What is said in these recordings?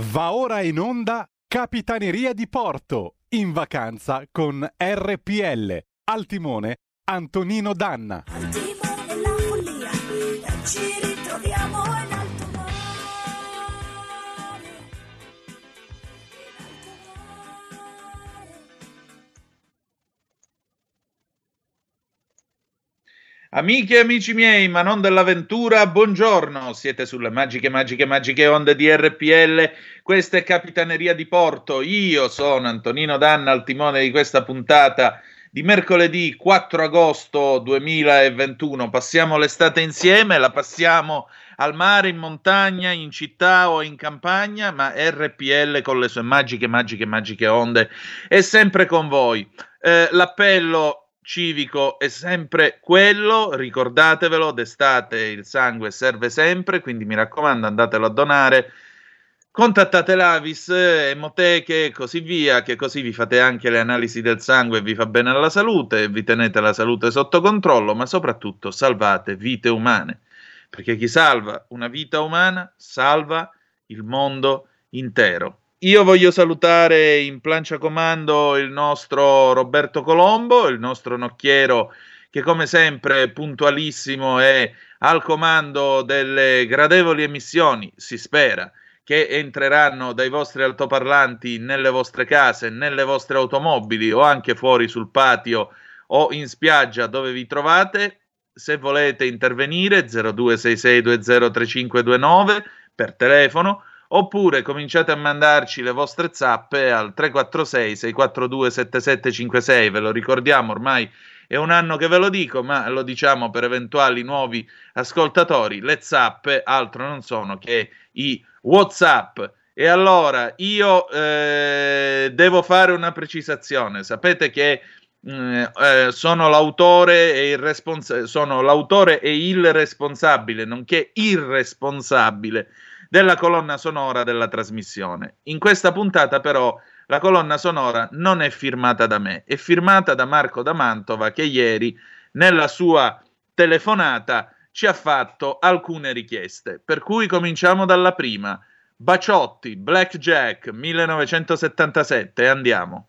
Va ora in onda Capitaneria di Porto, in vacanza con RPL. Al timone Antonino Danna. Amiche e amici miei, ma non dell'avventura, buongiorno. Siete sulle magiche, magiche, magiche onde di RPL. Questa è Capitaneria di Porto. Io sono Antonino Danna al timone di questa puntata di mercoledì 4 agosto 2021. Passiamo l'estate insieme, la passiamo al mare, in montagna, in città o in campagna, ma RPL con le sue magiche, magiche, magiche onde è sempre con voi. Eh, l'appello civico è sempre quello, ricordatevelo, d'estate il sangue serve sempre, quindi mi raccomando andatelo a donare, contattate l'Avis, emoteche e così via, che così vi fate anche le analisi del sangue e vi fa bene alla salute, vi tenete la salute sotto controllo, ma soprattutto salvate vite umane, perché chi salva una vita umana salva il mondo intero. Io voglio salutare in plancia comando il nostro Roberto Colombo, il nostro nocchiero che come sempre puntualissimo è al comando delle gradevoli emissioni, si spera, che entreranno dai vostri altoparlanti nelle vostre case, nelle vostre automobili o anche fuori sul patio o in spiaggia dove vi trovate. Se volete intervenire 0266203529 per telefono oppure cominciate a mandarci le vostre zappe al 346 642 7756 ve lo ricordiamo ormai è un anno che ve lo dico ma lo diciamo per eventuali nuovi ascoltatori. Le zappe altro non sono che i whatsapp. E allora io eh, devo fare una precisazione. Sapete che eh, sono l'autore e il responsabile sono l'autore e il responsabile nonché irresponsabile della colonna sonora della trasmissione. In questa puntata però la colonna sonora non è firmata da me, è firmata da Marco da Mantova che ieri nella sua telefonata ci ha fatto alcune richieste. Per cui cominciamo dalla prima. Baciotti, Blackjack 1977 andiamo.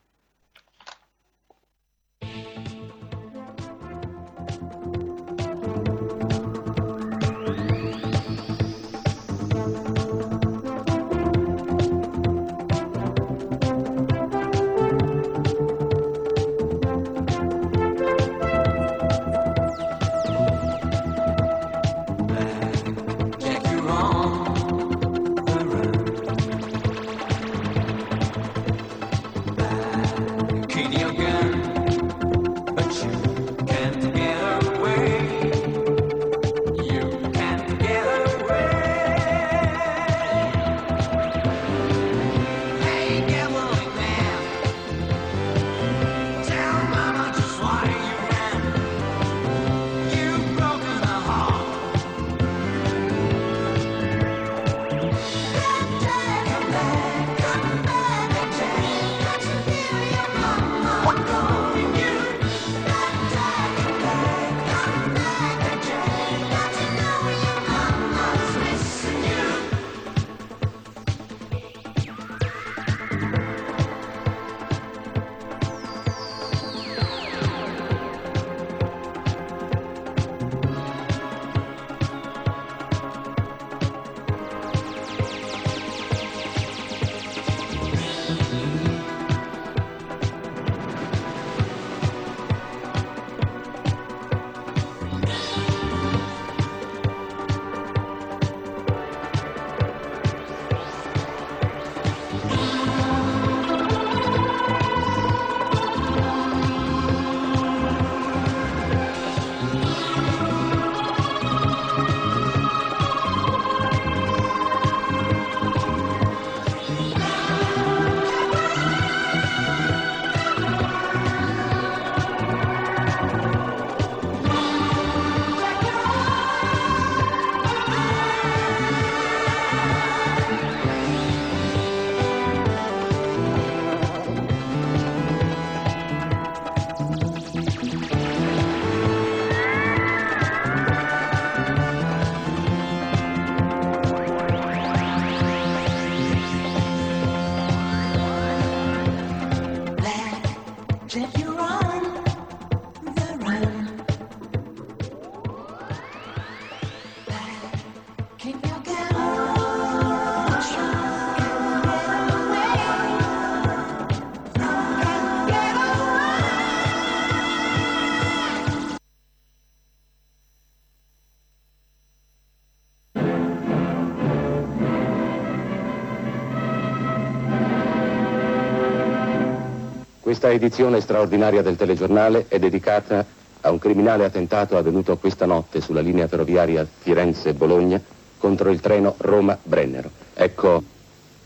Questa edizione straordinaria del telegiornale è dedicata a un criminale attentato avvenuto questa notte sulla linea ferroviaria Firenze-Bologna contro il treno Roma-Brennero. Ecco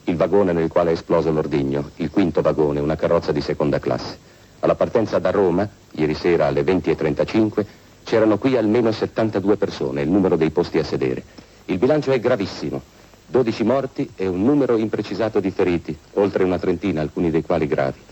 il vagone nel quale è esploso l'ordigno, il quinto vagone, una carrozza di seconda classe. Alla partenza da Roma, ieri sera alle 20.35, c'erano qui almeno 72 persone, il numero dei posti a sedere. Il bilancio è gravissimo. 12 morti e un numero imprecisato di feriti, oltre una trentina, alcuni dei quali gravi.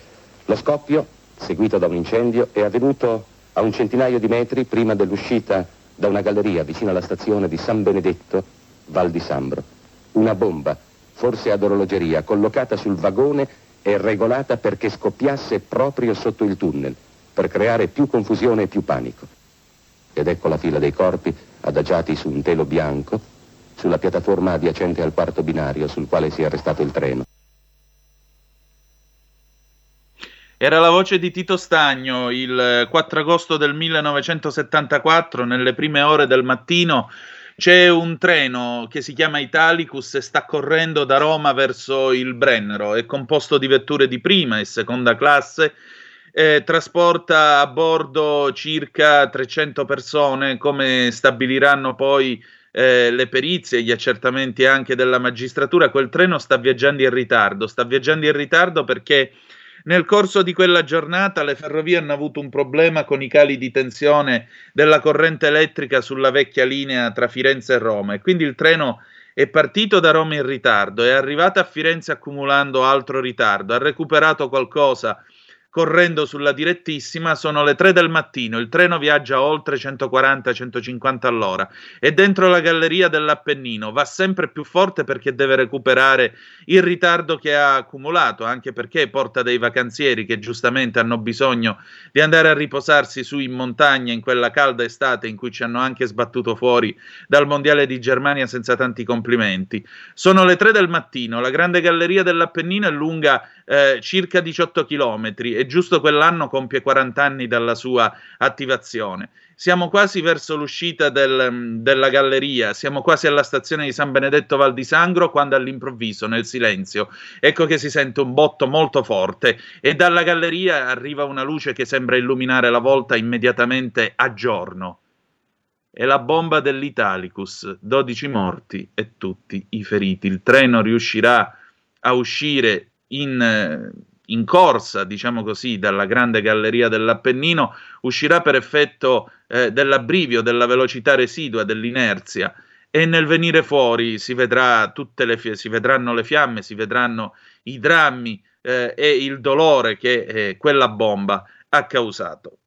Lo scoppio, seguito da un incendio, è avvenuto a un centinaio di metri prima dell'uscita da una galleria vicino alla stazione di San Benedetto, Val di Sambro. Una bomba, forse ad orologeria, collocata sul vagone e regolata perché scoppiasse proprio sotto il tunnel, per creare più confusione e più panico. Ed ecco la fila dei corpi adagiati su un telo bianco, sulla piattaforma adiacente al quarto binario sul quale si è arrestato il treno. Era la voce di Tito Stagno il 4 agosto del 1974, nelle prime ore del mattino. C'è un treno che si chiama Italicus e sta correndo da Roma verso il Brennero. È composto di vetture di prima e seconda classe. Eh, trasporta a bordo circa 300 persone, come stabiliranno poi eh, le perizie gli accertamenti anche della magistratura. Quel treno sta viaggiando in ritardo. Sta viaggiando in ritardo perché nel corso di quella giornata le ferrovie hanno avuto un problema con i cali di tensione della corrente elettrica sulla vecchia linea tra Firenze e Roma e quindi il treno è partito da Roma in ritardo, è arrivato a Firenze accumulando altro ritardo, ha recuperato qualcosa correndo sulla direttissima, sono le 3 del mattino, il treno viaggia oltre 140-150 all'ora e dentro la galleria dell'Appennino va sempre più forte perché deve recuperare il ritardo che ha accumulato, anche perché porta dei vacanzieri che giustamente hanno bisogno di andare a riposarsi su in montagna in quella calda estate in cui ci hanno anche sbattuto fuori dal Mondiale di Germania senza tanti complimenti. Sono le 3 del mattino, la grande galleria dell'Appennino è lunga eh, circa 18 km e giusto quell'anno compie 40 anni dalla sua attivazione. Siamo quasi verso l'uscita del, della galleria, siamo quasi alla stazione di San Benedetto Val di Sangro quando all'improvviso, nel silenzio, ecco che si sente un botto molto forte e dalla galleria arriva una luce che sembra illuminare la volta immediatamente a giorno. È la bomba dell'Italicus, 12 morti e tutti i feriti. Il treno riuscirà a uscire in, in, corsa, diciamo così, dalla grande galleria dell'Appennino, uscirà per effetto eh, dell'abbrivio, della velocità residua, dell'inerzia. E nel venire fuori si, vedrà le, si vedranno le fiamme, si vedranno i drammi eh, e il dolore che eh, quella bomba ha causato.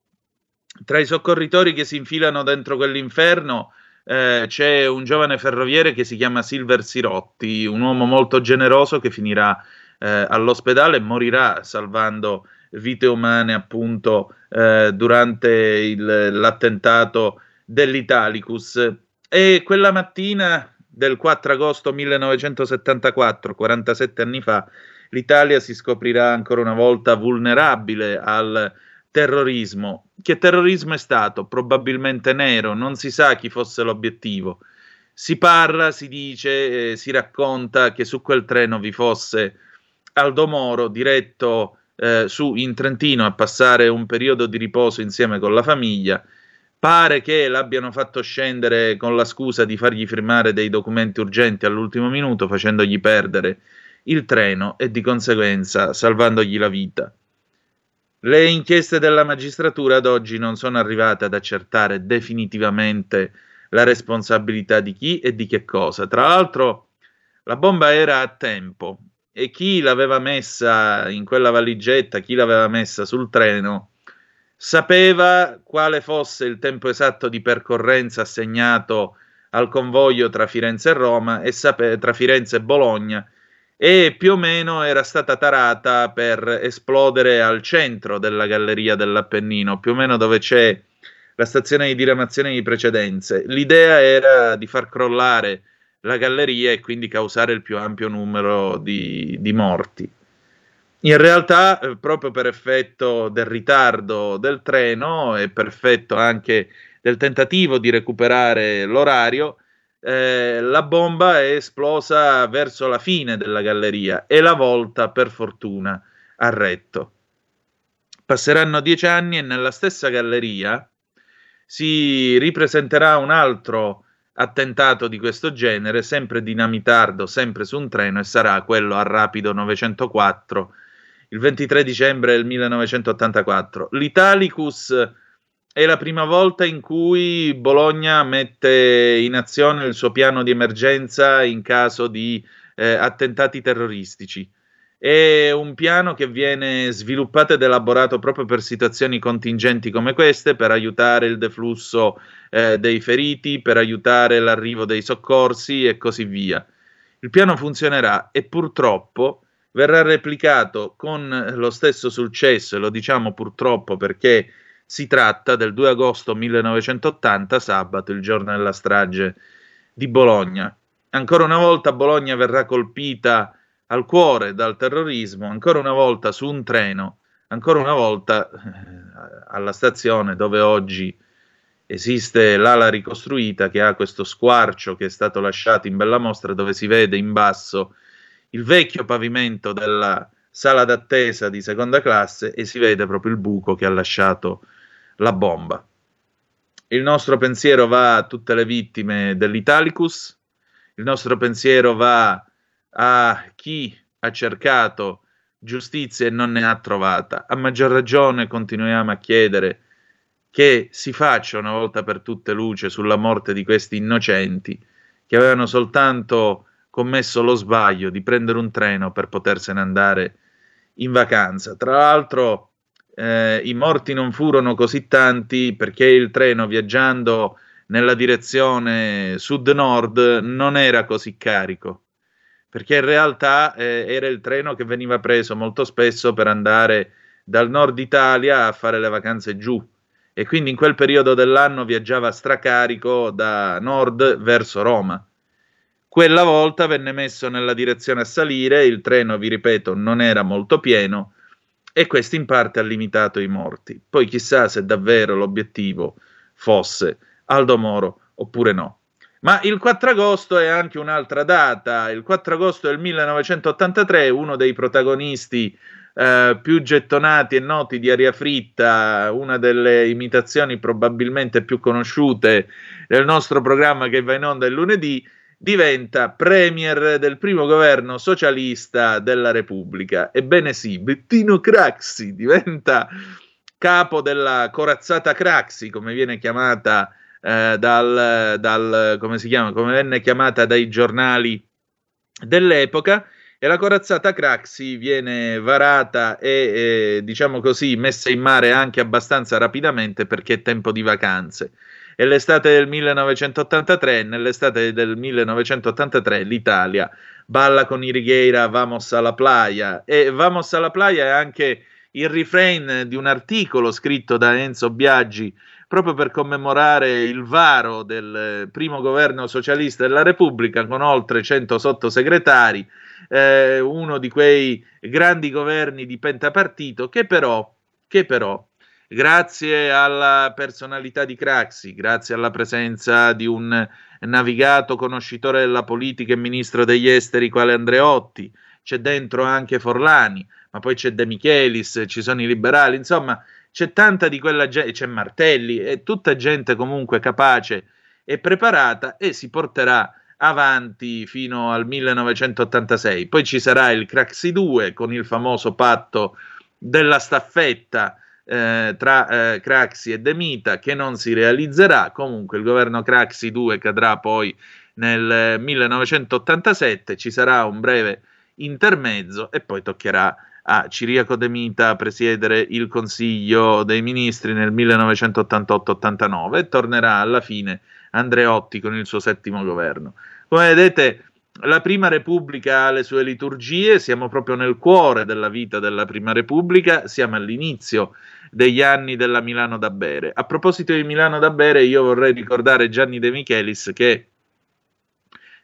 Tra i soccorritori che si infilano dentro quell'inferno eh, c'è un giovane ferroviere che si chiama Silver Sirotti, un uomo molto generoso che finirà eh, all'ospedale morirà salvando vite umane appunto eh, durante il, l'attentato dell'Italicus. E quella mattina del 4 agosto 1974, 47 anni fa, l'Italia si scoprirà ancora una volta vulnerabile al terrorismo. Che terrorismo è stato? Probabilmente nero, non si sa chi fosse l'obiettivo. Si parla, si dice, eh, si racconta che su quel treno vi fosse Aldo Moro diretto eh, su in Trentino a passare un periodo di riposo insieme con la famiglia. Pare che l'abbiano fatto scendere con la scusa di fargli firmare dei documenti urgenti all'ultimo minuto, facendogli perdere il treno e di conseguenza salvandogli la vita. Le inchieste della magistratura ad oggi non sono arrivate ad accertare definitivamente la responsabilità di chi e di che cosa. Tra l'altro, la bomba era a tempo e chi l'aveva messa in quella valigetta, chi l'aveva messa sul treno, sapeva quale fosse il tempo esatto di percorrenza assegnato al convoglio tra Firenze e Roma e sape- tra Firenze e Bologna e più o meno era stata tarata per esplodere al centro della galleria dell'Appennino, più o meno dove c'è la stazione di diramazione di precedenze. L'idea era di far crollare la galleria e quindi causare il più ampio numero di, di morti. In realtà, eh, proprio per effetto del ritardo del treno e per effetto anche del tentativo di recuperare l'orario, eh, la bomba è esplosa verso la fine della galleria e la volta, per fortuna, ha retto. Passeranno dieci anni e nella stessa galleria si ripresenterà un altro attentato di questo genere, sempre dinamitardo, sempre su un treno, e sarà quello a Rapido 904 il 23 dicembre del 1984. L'Italicus è la prima volta in cui Bologna mette in azione il suo piano di emergenza in caso di eh, attentati terroristici. È un piano che viene sviluppato ed elaborato proprio per situazioni contingenti come queste, per aiutare il deflusso eh, dei feriti, per aiutare l'arrivo dei soccorsi e così via. Il piano funzionerà e purtroppo verrà replicato con lo stesso successo, e lo diciamo purtroppo perché si tratta del 2 agosto 1980, sabato, il giorno della strage di Bologna. Ancora una volta Bologna verrà colpita al cuore dal terrorismo, ancora una volta su un treno, ancora una volta eh, alla stazione dove oggi esiste l'ala ricostruita che ha questo squarcio che è stato lasciato in bella mostra dove si vede in basso il vecchio pavimento della sala d'attesa di seconda classe e si vede proprio il buco che ha lasciato la bomba. Il nostro pensiero va a tutte le vittime dell'Italicus, il nostro pensiero va a chi ha cercato giustizia e non ne ha trovata. A maggior ragione continuiamo a chiedere che si faccia una volta per tutte luce sulla morte di questi innocenti che avevano soltanto commesso lo sbaglio di prendere un treno per potersene andare in vacanza. Tra l'altro, eh, i morti non furono così tanti perché il treno viaggiando nella direzione sud-nord non era così carico. Perché in realtà eh, era il treno che veniva preso molto spesso per andare dal nord Italia a fare le vacanze giù. E quindi in quel periodo dell'anno viaggiava stracarico da nord verso Roma quella volta venne messo nella direzione a salire, il treno, vi ripeto, non era molto pieno e questo in parte ha limitato i morti. Poi chissà se davvero l'obiettivo fosse Aldo Moro oppure no. Ma il 4 agosto è anche un'altra data. Il 4 agosto del 1983 uno dei protagonisti eh, più gettonati e noti di Aria Fritta, una delle imitazioni probabilmente più conosciute del nostro programma che va in onda il lunedì, diventa premier del primo governo socialista della Repubblica. Ebbene sì, Bettino Craxi diventa capo della corazzata Craxi, come viene chiamata eh, dal, dal, come si chiama, come venne chiamata dai giornali dell'epoca. E la corazzata Craxi viene varata e, eh, diciamo così, messa in mare anche abbastanza rapidamente perché è tempo di vacanze è l'estate del 1983 e nell'estate del 1983 l'Italia balla con Irigheira Vamos alla playa e Vamos alla playa è anche il refrain di un articolo scritto da Enzo Biaggi proprio per commemorare il varo del primo governo socialista della Repubblica con oltre 100 sottosegretari, eh, uno di quei grandi governi di pentapartito che però, che però grazie alla personalità di Craxi, grazie alla presenza di un navigato conoscitore della politica e ministro degli esteri quale Andreotti, c'è dentro anche Forlani, ma poi c'è De Michelis, ci sono i liberali, insomma c'è tanta di quella gente, c'è Martelli, è tutta gente comunque capace e preparata e si porterà avanti fino al 1986. Poi ci sarà il Craxi 2 con il famoso patto della staffetta eh, tra eh, Craxi e De Mita che non si realizzerà. Comunque il governo Craxi 2 cadrà poi nel 1987, ci sarà un breve intermezzo e poi toccherà a Ciriaco De Mita presiedere il Consiglio dei Ministri nel 1988-89 e tornerà alla fine Andreotti con il suo settimo governo. Come vedete, la Prima Repubblica ha le sue liturgie, siamo proprio nel cuore della vita della Prima Repubblica, siamo all'inizio degli anni della Milano da bere. A proposito di Milano da bere, io vorrei ricordare Gianni De Michelis che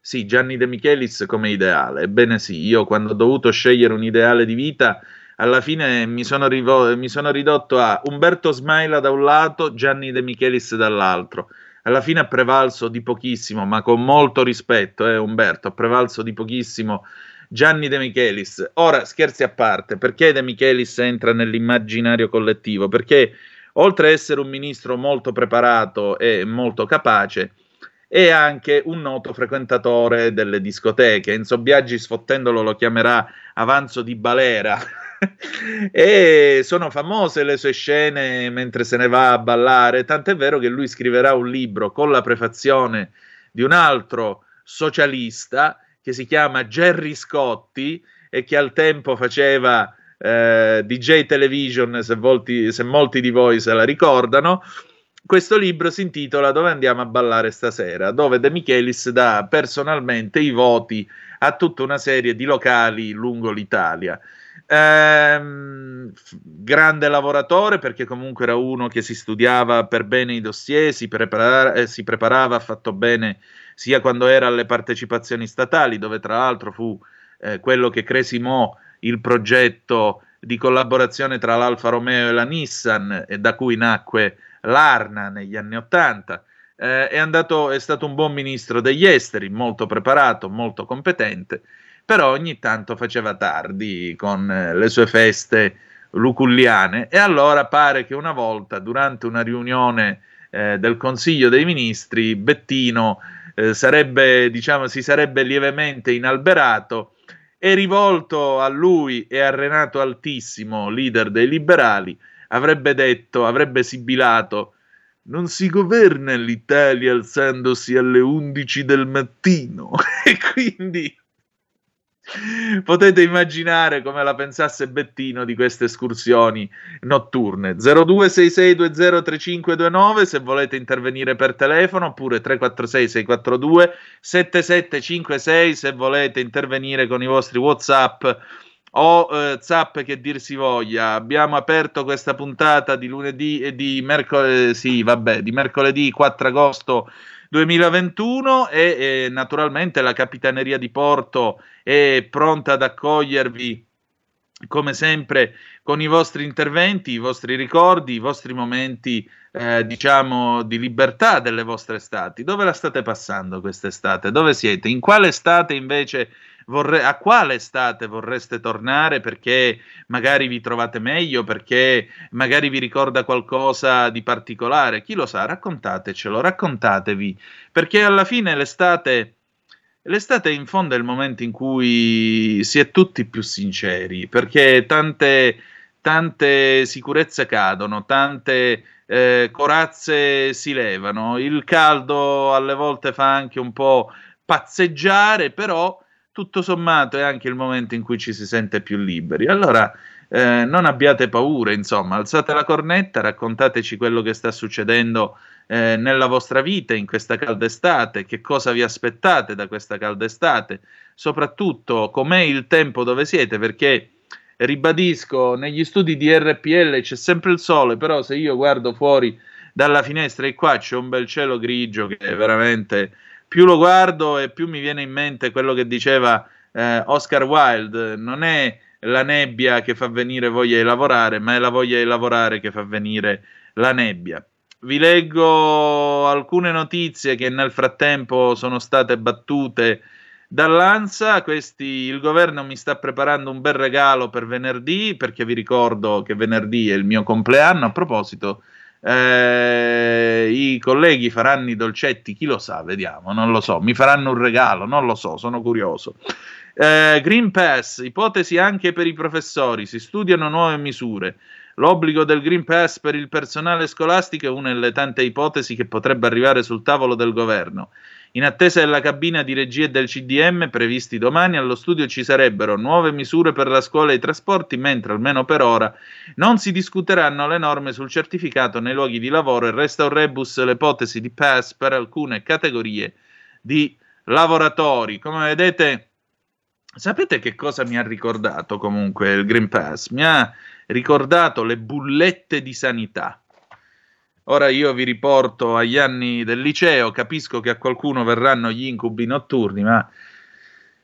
sì, Gianni De Michelis come ideale. Ebbene sì, io quando ho dovuto scegliere un ideale di vita, alla fine mi sono, rivo- mi sono ridotto a Umberto Smaila da un lato, Gianni De Michelis dall'altro. Alla fine ha prevalso di pochissimo, ma con molto rispetto, eh, Umberto, ha prevalso di pochissimo Gianni De Michelis. Ora, scherzi a parte, perché De Michelis entra nell'immaginario collettivo? Perché oltre a essere un ministro molto preparato e molto capace, è anche un noto frequentatore delle discoteche. Enzo Biaggi, sfottendolo, lo chiamerà avanzo di balera. e sono famose le sue scene mentre se ne va a ballare, tant'è vero che lui scriverà un libro con la prefazione di un altro socialista che si chiama Gerry Scotti e che al tempo faceva eh, DJ Television, se, volti, se molti di voi se la ricordano. Questo libro si intitola Dove andiamo a ballare stasera, dove De Michelis dà personalmente i voti a tutta una serie di locali lungo l'Italia. Ehm, grande lavoratore perché comunque era uno che si studiava per bene i dossier, si, prepara- eh, si preparava, fatto bene sia quando era alle partecipazioni statali, dove tra l'altro fu eh, quello che cresimò il progetto di collaborazione tra l'Alfa Romeo e la Nissan, e da cui nacque l'Arna negli anni Ottanta. Eh, è, andato, è stato un buon ministro degli esteri, molto preparato, molto competente, però ogni tanto faceva tardi con eh, le sue feste luculliane e allora pare che una volta durante una riunione eh, del Consiglio dei Ministri Bettino eh, sarebbe, diciamo, si sarebbe lievemente inalberato e rivolto a lui e a Renato Altissimo, leader dei liberali, avrebbe detto, avrebbe sibilato non si governa l'Italia alzandosi alle 11 del mattino e quindi potete immaginare come la pensasse Bettino di queste escursioni notturne. 0266203529 se volete intervenire per telefono oppure 346 642 7756 se volete intervenire con i vostri whatsapp o eh, zap che dir si voglia. Abbiamo aperto questa puntata di lunedì e di mercoledì, sì, vabbè, di mercoledì 4 agosto 2021 e eh, naturalmente la Capitaneria di Porto è pronta ad accogliervi come sempre con i vostri interventi, i vostri ricordi, i vostri momenti eh, diciamo di libertà delle vostre estati. Dove la state passando quest'estate? Dove siete? In quale estate invece vorre- a quale estate vorreste tornare perché magari vi trovate meglio, perché magari vi ricorda qualcosa di particolare. Chi lo sa, raccontatecelo, raccontatevi, perché alla fine l'estate... L'estate in fondo è il momento in cui si è tutti più sinceri, perché tante, tante sicurezze cadono, tante eh, corazze si levano, il caldo alle volte fa anche un po' pazzeggiare, però tutto sommato è anche il momento in cui ci si sente più liberi. Allora eh, non abbiate paura, insomma, alzate la cornetta, raccontateci quello che sta succedendo eh, nella vostra vita in questa calda estate, che cosa vi aspettate da questa calda estate, soprattutto com'è il tempo dove siete, perché ribadisco, negli studi di RPL c'è sempre il sole, però se io guardo fuori dalla finestra e qua c'è un bel cielo grigio che veramente più lo guardo e più mi viene in mente quello che diceva eh, Oscar Wilde, non è la nebbia che fa venire voglia di lavorare, ma è la voglia di lavorare che fa venire la nebbia. Vi leggo alcune notizie che nel frattempo sono state battute dall'ANSA. Questi, il governo mi sta preparando un bel regalo per venerdì, perché vi ricordo che venerdì è il mio compleanno. A proposito, eh, i colleghi faranno i dolcetti, chi lo sa, vediamo, non lo so, mi faranno un regalo, non lo so, sono curioso. Eh, Green Pass, ipotesi anche per i professori, si studiano nuove misure. L'obbligo del Green Pass per il personale scolastico è una delle tante ipotesi che potrebbe arrivare sul tavolo del governo. In attesa della cabina di regia del CDM previsti domani, allo studio ci sarebbero nuove misure per la scuola e i trasporti, mentre almeno per ora non si discuteranno le norme sul certificato nei luoghi di lavoro e resta un rebus l'ipotesi di pass per alcune categorie di lavoratori. Come vedete, sapete che cosa mi ha ricordato comunque il Green Pass? Mi ha ricordato le bullette di sanità. Ora io vi riporto agli anni del liceo, capisco che a qualcuno verranno gli incubi notturni, ma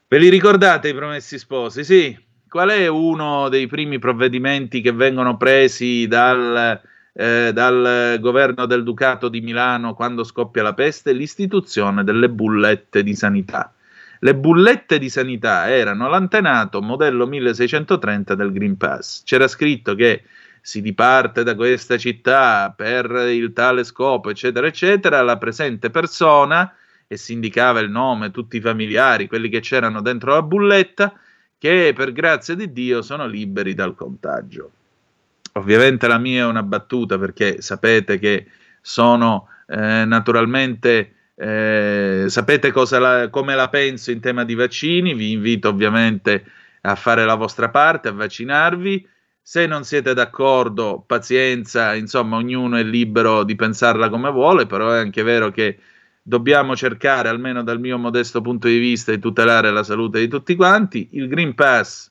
ve li ricordate i promessi sposi? Sì. Qual è uno dei primi provvedimenti che vengono presi dal, eh, dal governo del Ducato di Milano quando scoppia la peste? L'istituzione delle bullette di sanità. Le bullette di sanità erano l'antenato modello 1630 del Green Pass. C'era scritto che si diparte da questa città per il tale scopo, eccetera, eccetera, la presente persona, e si indicava il nome, tutti i familiari, quelli che c'erano dentro la bulletta, che per grazia di Dio sono liberi dal contagio. Ovviamente la mia è una battuta perché sapete che sono eh, naturalmente eh, sapete la, come la penso in tema di vaccini, vi invito ovviamente a fare la vostra parte, a vaccinarvi. Se non siete d'accordo, pazienza, insomma, ognuno è libero di pensarla come vuole, però è anche vero che dobbiamo cercare, almeno dal mio modesto punto di vista, di tutelare la salute di tutti quanti. Il Green Pass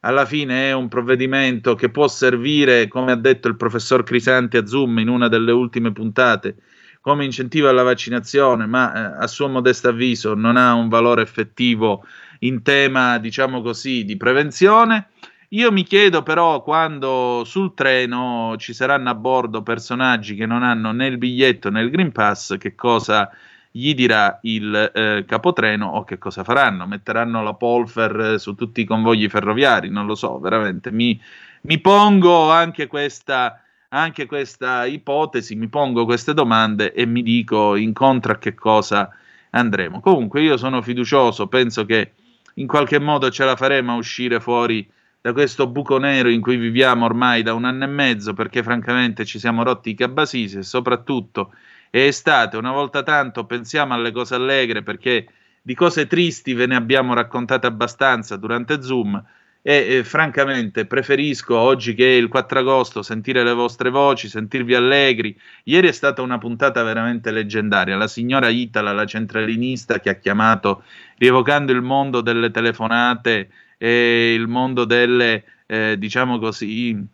alla fine è un provvedimento che può servire, come ha detto il professor Crisanti a Zoom in una delle ultime puntate, come incentivo alla vaccinazione, ma eh, a suo modesto avviso non ha un valore effettivo in tema, diciamo così, di prevenzione. Io mi chiedo però quando sul treno ci saranno a bordo personaggi che non hanno né il biglietto né il Green Pass, che cosa gli dirà il eh, capotreno o che cosa faranno? Metteranno la polfer su tutti i convogli ferroviari? Non lo so, veramente. Mi, mi pongo anche questa, anche questa ipotesi, mi pongo queste domande e mi dico incontro a che cosa andremo. Comunque io sono fiducioso, penso che in qualche modo ce la faremo a uscire fuori da questo buco nero in cui viviamo ormai da un anno e mezzo, perché francamente ci siamo rotti i cabasisi e soprattutto è estate, una volta tanto pensiamo alle cose allegre perché di cose tristi ve ne abbiamo raccontate abbastanza durante Zoom e eh, francamente preferisco oggi che è il 4 agosto sentire le vostre voci, sentirvi allegri. Ieri è stata una puntata veramente leggendaria, la signora Itala, la centralinista che ha chiamato rievocando il mondo delle telefonate e il mondo delle eh, diciamo così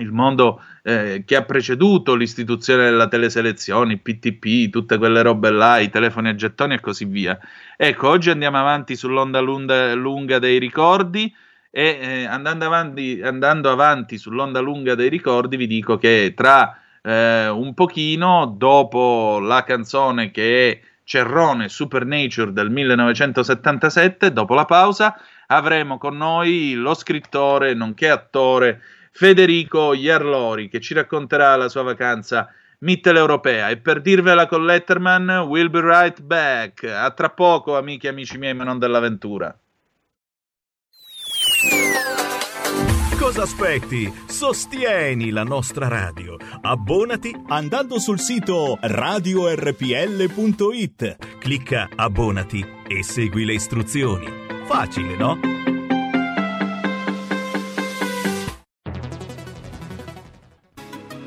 il mondo eh, che ha preceduto l'istituzione della teleselezione, PTP, tutte quelle robe là, i telefoni a gettoni e così via. Ecco, oggi andiamo avanti sull'onda lunga, lunga dei ricordi e eh, andando, avanti, andando, avanti, sull'onda lunga dei ricordi vi dico che tra eh, un pochino, dopo la canzone che è Cerrone Supernature del 1977, dopo la pausa, avremo con noi lo scrittore, nonché attore, Federico Iarlori che ci racconterà la sua vacanza mitteleuropea. E per dirvela con Letterman, we'll be right back. A tra poco, amiche e amici miei, ma non dell'avventura. Cosa aspetti? Sostieni la nostra radio. Abbonati andando sul sito radiorpl.it. Clicca abbonati e segui le istruzioni. Facile, no?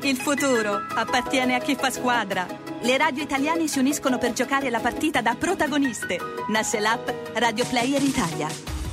Il futuro appartiene a chi fa squadra. Le radio italiane si uniscono per giocare la partita da protagoniste. Nasce l'app Radio Player Italia.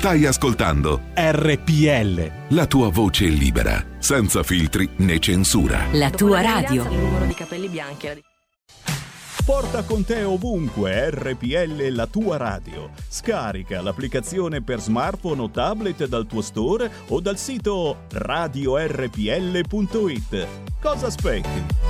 Stai ascoltando RPL. la tua voce libera, senza filtri né censura. La tua radio. Il numero di capelli bianchi. Porta con te ovunque RPL la tua radio. Scarica l'applicazione per smartphone o tablet dal tuo store o dal sito radiorpl.it. Cosa aspetti?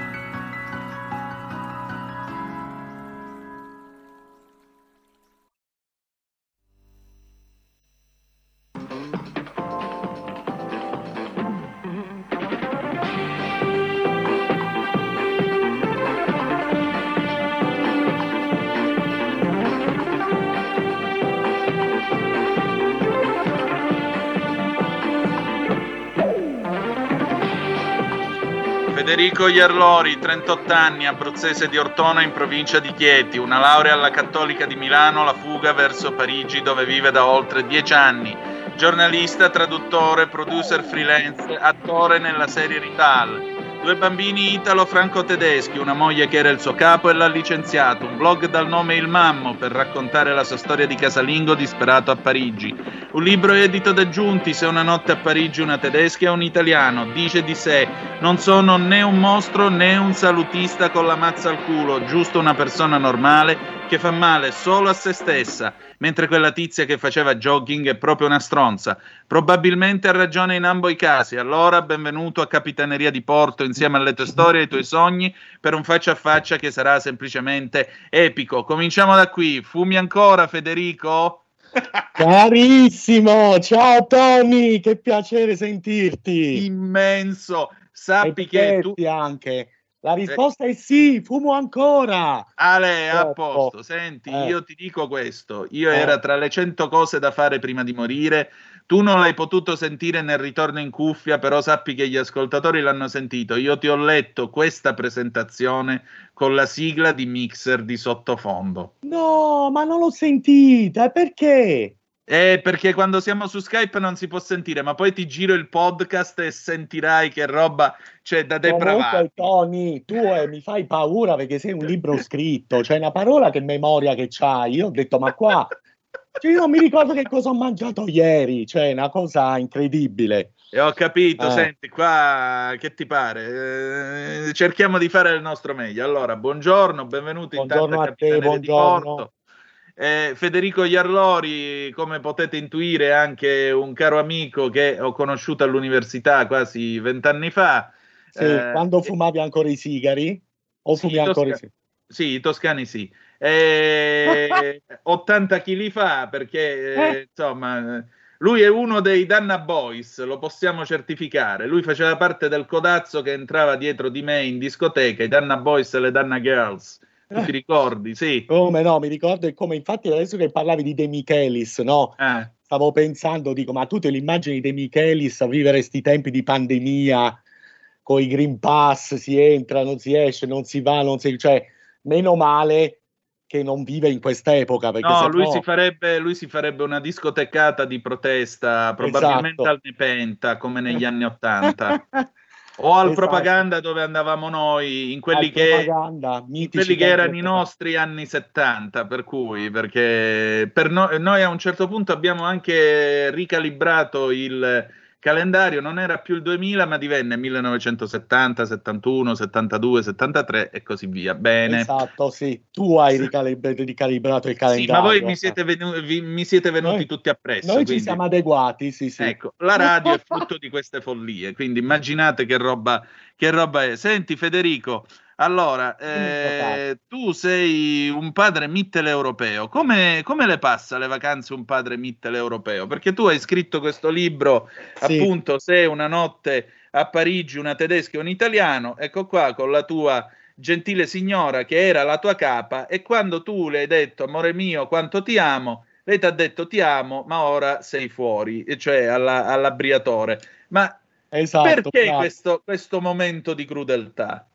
Iarlori, 38 anni, abruzzese di Ortona in provincia di Chieti, una laurea alla Cattolica di Milano, la fuga verso Parigi dove vive da oltre 10 anni. Giornalista, traduttore, producer freelance, attore nella serie Rital. Due bambini italo-franco-tedeschi, una moglie che era il suo capo e l'ha licenziato, un blog dal nome Il Mammo per raccontare la sua storia di casalingo disperato a Parigi. Un libro edito da Giunti, Se una notte a Parigi una tedesca e un italiano, dice di sé, non sono né un mostro né un salutista con la mazza al culo, giusto una persona normale che fa male solo a se stessa, mentre quella tizia che faceva jogging è proprio una stronza. Probabilmente ha ragione in ambo i casi. Allora, benvenuto a Capitaneria di Porto insieme alle tue storie e ai tuoi sogni per un faccia a faccia che sarà semplicemente epico. Cominciamo da qui. Fumi ancora, Federico? Carissimo, ciao Tony, che piacere sentirti. Immenso. Sappi che tu... Anche. La risposta è sì, fumo ancora. Ale, a posto. Senti, Eh. io ti dico questo. Io Eh. era tra le cento cose da fare prima di morire. Tu non l'hai potuto sentire nel ritorno in cuffia, però sappi che gli ascoltatori l'hanno sentito. Io ti ho letto questa presentazione con la sigla di Mixer di sottofondo. No, ma non l'ho sentita, perché? Eh, perché quando siamo su Skype non si può sentire, ma poi ti giro il podcast e sentirai che roba c'è da depravare. Comunque, Tony, tu eh, mi fai paura perché sei un libro scritto, c'è una parola che memoria che c'hai. Io ho detto, ma qua, cioè, io non mi ricordo che cosa ho mangiato ieri, cioè una cosa incredibile. E ho capito, Eh. senti, qua che ti pare? Eh, cerchiamo di fare il nostro meglio. Allora, buongiorno, benvenuti Buongiorno intanto a te, buongiorno. Eh, Federico Iarlori, come potete intuire, è anche un caro amico che ho conosciuto all'università quasi vent'anni fa. Sì, Eh, quando fumavi ancora i sigari? O sì, fumi ancora i tosca- sigari? Sì, i toscani sì. Eh, 80 kg fa, perché eh, Eh. insomma, lui è uno dei Danna Boys, lo possiamo certificare. Lui faceva parte del codazzo che entrava dietro di me in discoteca, i Danna Boys e le Danna Girls. Tu ti ricordi? Sì. Come no, mi ricordo e come infatti adesso che parlavi di De Michelis, no? Eh. Stavo pensando, dico, ma tu te l'immagini De Michelis a vivere questi tempi di pandemia, con i Green Pass, si entra, non si esce, non si va, non si... cioè, meno male che non vive in quest'epoca, perché No, lui, no- si farebbe, lui si farebbe una discotecata di protesta, probabilmente Esatto. al Nepenta, come negli anni Ottanta. O al Esatto. propaganda dove andavamo noi, in quelli Al che, in quelli che erano i nostri anni 70, per cui, perché per no- noi a un certo punto abbiamo anche ricalibrato il calendario, non era più il 2000 ma divenne 1970, 71, 72, 73 e così via. Bene. Esatto, sì, tu hai ricalib- ricalibrato il Sì, calendario. ma voi mi siete, venu- vi- mi siete venuti Noi- tutti appresso. Noi ci quindi- siamo adeguati, sì, sì. Ecco, la radio è frutto di queste follie, quindi immaginate che roba, che roba è. Senti Federico, allora, eh, tu sei un padre mitteleuropeo, come, come le passa le vacanze un padre mitteleuropeo? Perché tu hai scritto questo libro, Sì. appunto, Se una notte a Parigi una tedesca e un italiano, ecco qua con la tua gentile signora che era la tua capa e quando tu le hai detto amore mio quanto ti amo, lei ti ha detto ti amo ma ora sei fuori, cioè alla, all'abbriatore. Ma Esatto, Perché questo, questo momento di crudeltà?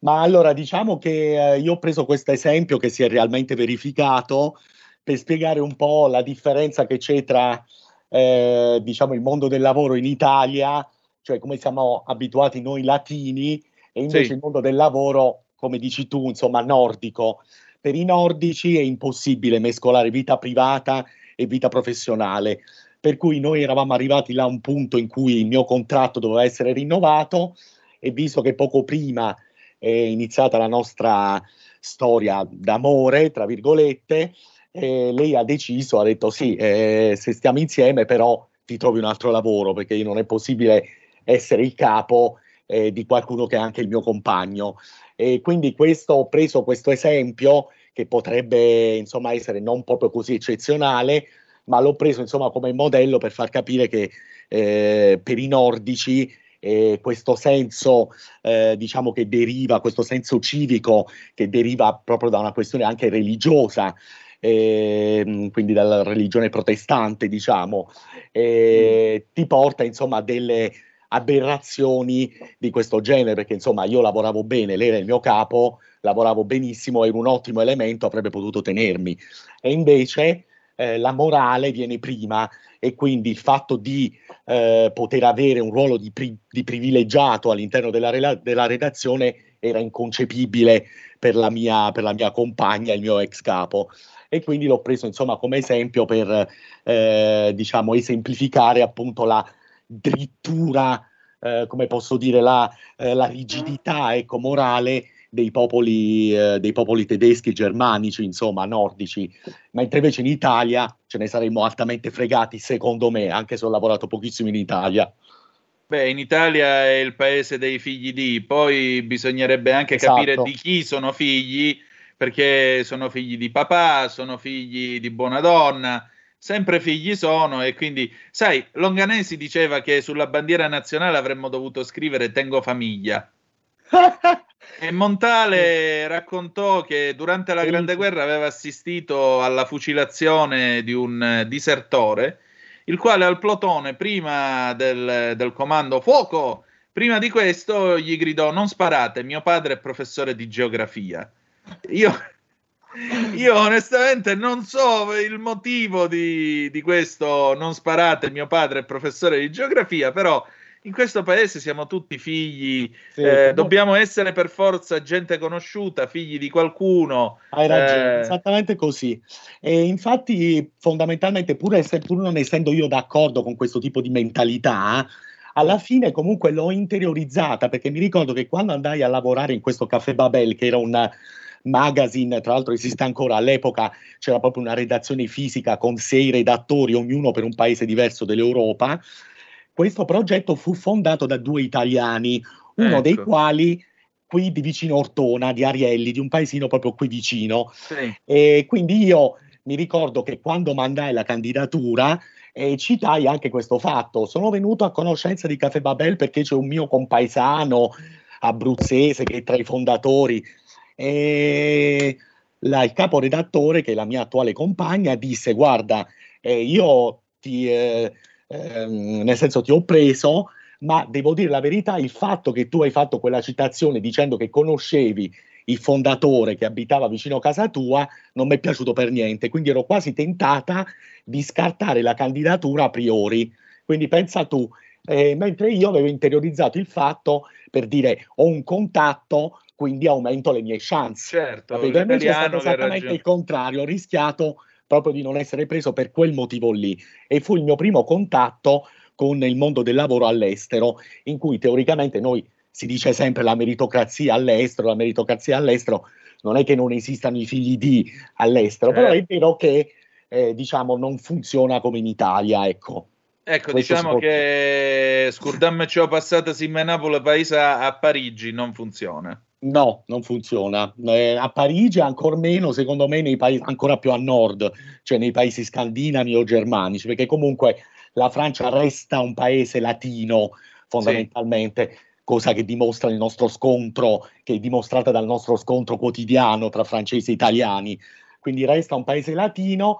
Ma allora diciamo che eh, io ho preso questo esempio che si è realmente verificato per spiegare un po' la differenza che c'è tra eh, diciamo il mondo del lavoro in Italia, cioè come siamo abituati noi latini, e invece Sì. il mondo del lavoro, come dici tu, insomma, nordico. Per i nordici è impossibile mescolare vita privata e vita professionale. Per cui noi eravamo arrivati là a un punto in cui il mio contratto doveva essere rinnovato e visto che poco prima è iniziata la nostra storia d'amore, tra virgolette, eh, lei ha deciso, ha detto sì, eh, se stiamo insieme però ti trovi un altro lavoro perché non è possibile essere il capo eh, di qualcuno che è anche il mio compagno. E quindi questo, ho preso questo esempio che potrebbe insomma essere non proprio così eccezionale, ma l'ho preso insomma come modello per far capire che eh, per i nordici eh, questo senso eh, diciamo che deriva, questo senso civico che deriva proprio da una questione anche religiosa, ehm, quindi dalla religione protestante, diciamo, eh, ti porta insomma a delle aberrazioni di questo genere, perché insomma io lavoravo bene, lei era il mio capo, lavoravo benissimo, ero un ottimo elemento, avrebbe potuto tenermi. E invece eh, la morale viene prima e quindi il fatto di eh, poter avere un ruolo di, pri- di privilegiato all'interno della, rela- della redazione era inconcepibile per la, mia, per la mia compagna, il mio ex capo. E quindi l'ho preso insomma come esempio per eh, diciamo esemplificare appunto la drittura, eh, come posso dire, la, eh, la rigidità ecco, morale dei popoli, eh, dei popoli tedeschi, germanici, insomma, nordici, mentre invece in Italia ce ne saremmo altamente fregati, secondo me, anche se ho lavorato pochissimo in Italia. Beh, in Italia è il paese dei figli di, poi bisognerebbe anche Esatto. capire di chi sono figli, perché sono figli di papà, sono figli di buona donna, sempre figli sono e quindi, sai, Longanesi diceva che sulla bandiera nazionale avremmo dovuto scrivere tengo famiglia. E Montale raccontò che durante la Grande Guerra aveva assistito alla fucilazione di un eh, disertore, il quale al plotone, prima del, del comando fuoco, prima di questo gli gridò: Non sparate, mio padre è professore di geografia. Io, io onestamente non so il motivo di, di questo non sparate, mio padre è professore di geografia, però in questo paese siamo tutti figli, Sì, eh, dobbiamo essere per forza gente conosciuta, figli di qualcuno. Hai ragione, eh, esattamente così. E infatti, fondamentalmente, pur, ess- pur non essendo io d'accordo con questo tipo di mentalità, alla fine comunque l'ho interiorizzata perché mi ricordo che quando andai a lavorare in questo Caffè Babel, che era un magazine, tra l'altro esiste ancora, all'epoca c'era proprio una redazione fisica con sei redattori, ognuno per un paese diverso dell'Europa. Questo progetto fu fondato da due italiani, uno dei Ecco. quali qui di vicino Ortona, di Arielli, di un paesino proprio qui vicino. sì. E quindi io mi ricordo che quando mandai la candidatura eh, citai anche questo fatto. Sono venuto a conoscenza di Caffè Babel perché c'è un mio compaesano abruzzese che è tra i fondatori. E la- il caporedattore, che è la mia attuale compagna, disse: Guarda, eh, io ti, eh, ehm, nel senso ti ho preso, ma devo dire la verità, il fatto che tu hai fatto quella citazione dicendo che conoscevi il fondatore che abitava vicino a casa tua non mi è piaciuto per niente, quindi ero quasi tentata di scartare la candidatura a priori. Quindi pensa tu, eh, mentre io avevo interiorizzato il fatto per dire ho un contatto, quindi aumento le mie chance. Certo, Capito? Invece è stato esattamente il contrario, ho rischiato proprio di non essere preso per quel motivo lì e fu il mio primo contatto con il mondo del lavoro all'estero, in cui teoricamente noi si dice sempre la meritocrazia all'estero, la meritocrazia all'estero, non è che non esistano i figli di all'estero, però è Certo. vero che eh, diciamo non funziona come in Italia, ecco. Ecco, Questo diciamo può- che scurdamme ciò passata in Napoli, paese a Parigi non funziona. No, non funziona. Eh, a Parigi ancora meno, secondo me, nei paesi ancora più a nord, cioè nei paesi scandinavi o germanici, perché comunque la Francia resta un paese latino fondamentalmente, cosa che dimostra il nostro scontro, che è dimostrata dal nostro scontro quotidiano tra francesi e italiani. Quindi resta un paese latino,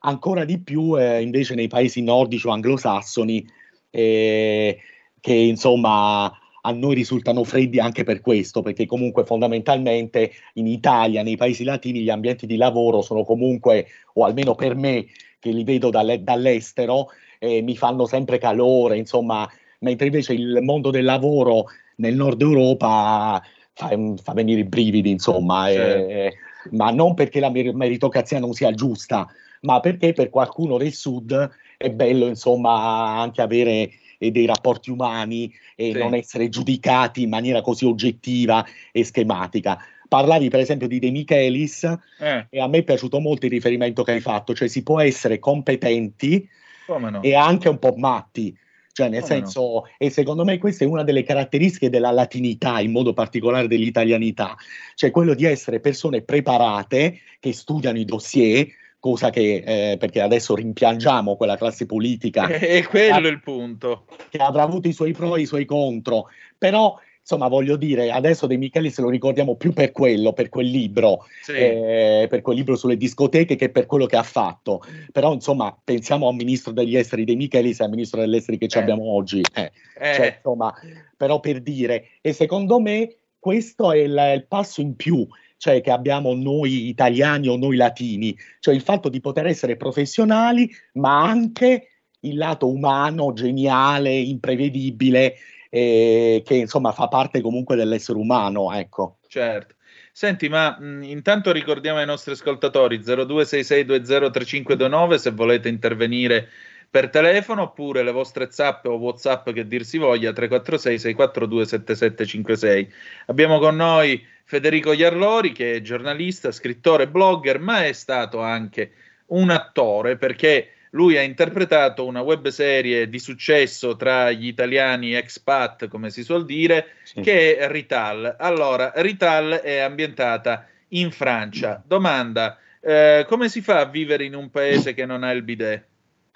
ancora di più eh, invece nei paesi nordici o anglosassoni, eh, che insomma a noi risultano freddi anche per questo, perché comunque fondamentalmente in Italia, nei paesi latini, gli ambienti di lavoro sono comunque, o almeno per me, che li vedo dalle- dall'estero, eh, mi fanno sempre calore, insomma, mentre invece il mondo del lavoro nel nord Europa fa, fa venire i brividi, insomma, Certo. eh, ma non perché la mer- meritocrazia non sia giusta, ma perché per qualcuno del sud è bello, insomma, anche avere eh, dei rapporti umani e Sì. non essere giudicati in maniera così oggettiva e schematica. Parlavi per esempio di De Michelis Eh, e a me è piaciuto molto il riferimento che hai fatto, cioè si può essere competenti no? e anche un po' matti. Cioè, nel Come senso, e secondo me questa è una delle caratteristiche della latinità, in modo particolare dell'italianità, cioè quello di essere persone preparate che studiano i dossier, cosa che, eh, perché adesso rimpiangiamo quella classe politica E quello è il punto. che avrà avuto i suoi pro e i suoi contro, però insomma voglio dire, adesso De Michelis lo ricordiamo più per quello, per quel libro, Sì. eh, per quel libro sulle discoteche che per quello che ha fatto. Però insomma pensiamo a un ministro degli esteri De Michelis e al ministro degli esteri che ci Eh. abbiamo oggi. eh. Eh, Cioè, insomma, però per dire, e secondo me questo è il, il passo in più, cioè che abbiamo noi italiani o noi latini, cioè il fatto di poter essere professionali, ma anche il lato umano, geniale, imprevedibile, eh, che insomma fa parte comunque dell'essere umano, ecco. Certo. Senti, ma mh, intanto ricordiamo ai nostri ascoltatori 0266203529 se volete intervenire per telefono oppure le vostre zap o whatsapp che dir si voglia 346 642 7756. Abbiamo con noi Federico Iarlori che è giornalista, scrittore, blogger, ma è stato anche un attore perché lui ha interpretato una webserie di successo tra gli italiani expat, come si suol dire, Sì. che è Rital. Allora, Rital è ambientata in Francia. Domanda, eh, come si fa a vivere in un paese che non ha il bidet?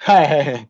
Eh,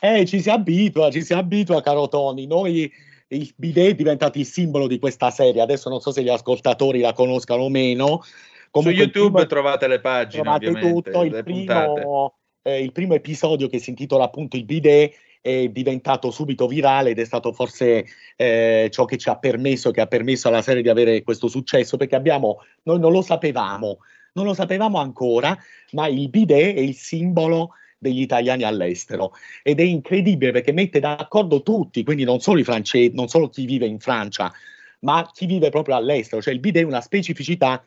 eh, ci si abitua, ci si abitua, caro Tony. Noi il bidet è diventato il simbolo di questa serie. Adesso non so se gli ascoltatori la conoscano o meno. Su Comunque il YouTube primo- trovate le pagine, trovate tutto. Il primo, eh, il primo episodio che si intitola appunto Il bidet è diventato subito virale ed è stato forse eh, ciò che ci ha permesso, che ha permesso alla serie di avere questo successo, perché abbiamo, noi non lo sapevamo, non lo sapevamo ancora, ma il bidet è il simbolo degli italiani all'estero ed è incredibile perché mette d'accordo tutti, quindi non solo i francesi, non solo chi vive in Francia, ma chi vive proprio all'estero, cioè il bidet è una specificità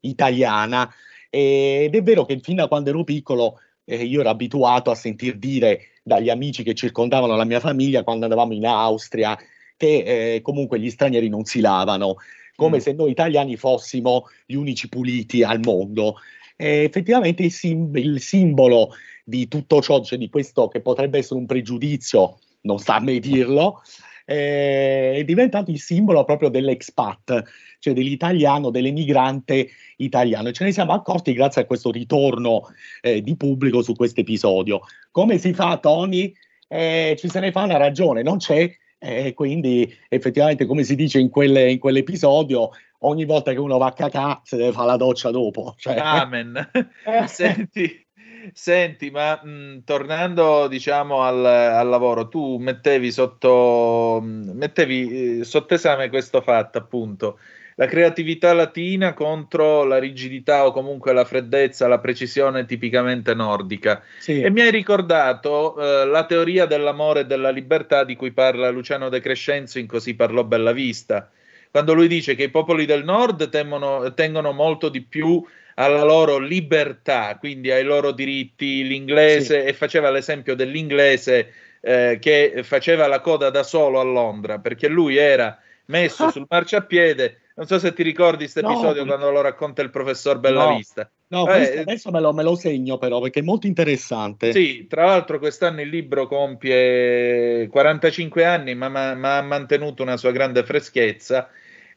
italiana ed è vero che fin da quando ero piccolo eh, io ero abituato a sentir dire dagli amici che circondavano la mia famiglia quando andavamo in Austria che eh, comunque gli stranieri non si lavano, come Mm. se noi italiani fossimo gli unici puliti al mondo. E effettivamente il, sim- il simbolo di tutto ciò, cioè di questo che potrebbe essere un pregiudizio, non sta a me dirlo, eh, è diventato il simbolo proprio dell'expat, cioè dell'italiano, dell'emigrante italiano. E ce ne siamo accorti grazie a questo ritorno eh, di pubblico su questo episodio. Come si fa, Tony? Eh, ci se ne fa una ragione, non c'è. eh, quindi effettivamente, come si dice in, quelle- in quell'episodio, ogni volta che uno va a cacà si deve fare la doccia dopo. Cioè, Amen. Senti, senti, ma mh, tornando diciamo al, al lavoro, tu mettevi sotto, mh, mettevi eh, sotto esame questo fatto, appunto, la creatività latina contro la rigidità o comunque la freddezza, la precisione tipicamente nordica. sì. E mi hai ricordato eh, la teoria dell'amore e della libertà di cui parla Luciano De Crescenzo in Così parlò Bellavista, quando lui dice che i popoli del nord temono- tengono molto di più alla loro libertà, quindi ai loro diritti, l'inglese, e faceva l'esempio dell'inglese eh, che faceva la coda da solo a Londra, perché lui era messo sul marciapiede. Non so se ti ricordi questo No. episodio quando lo racconta il professor Bellavista. No, Vabbè, questo adesso me lo, me lo segno però perché è molto interessante. Sì, tra l'altro quest'anno il libro compie 45 anni, ma, ma- ma ha mantenuto una sua grande freschezza.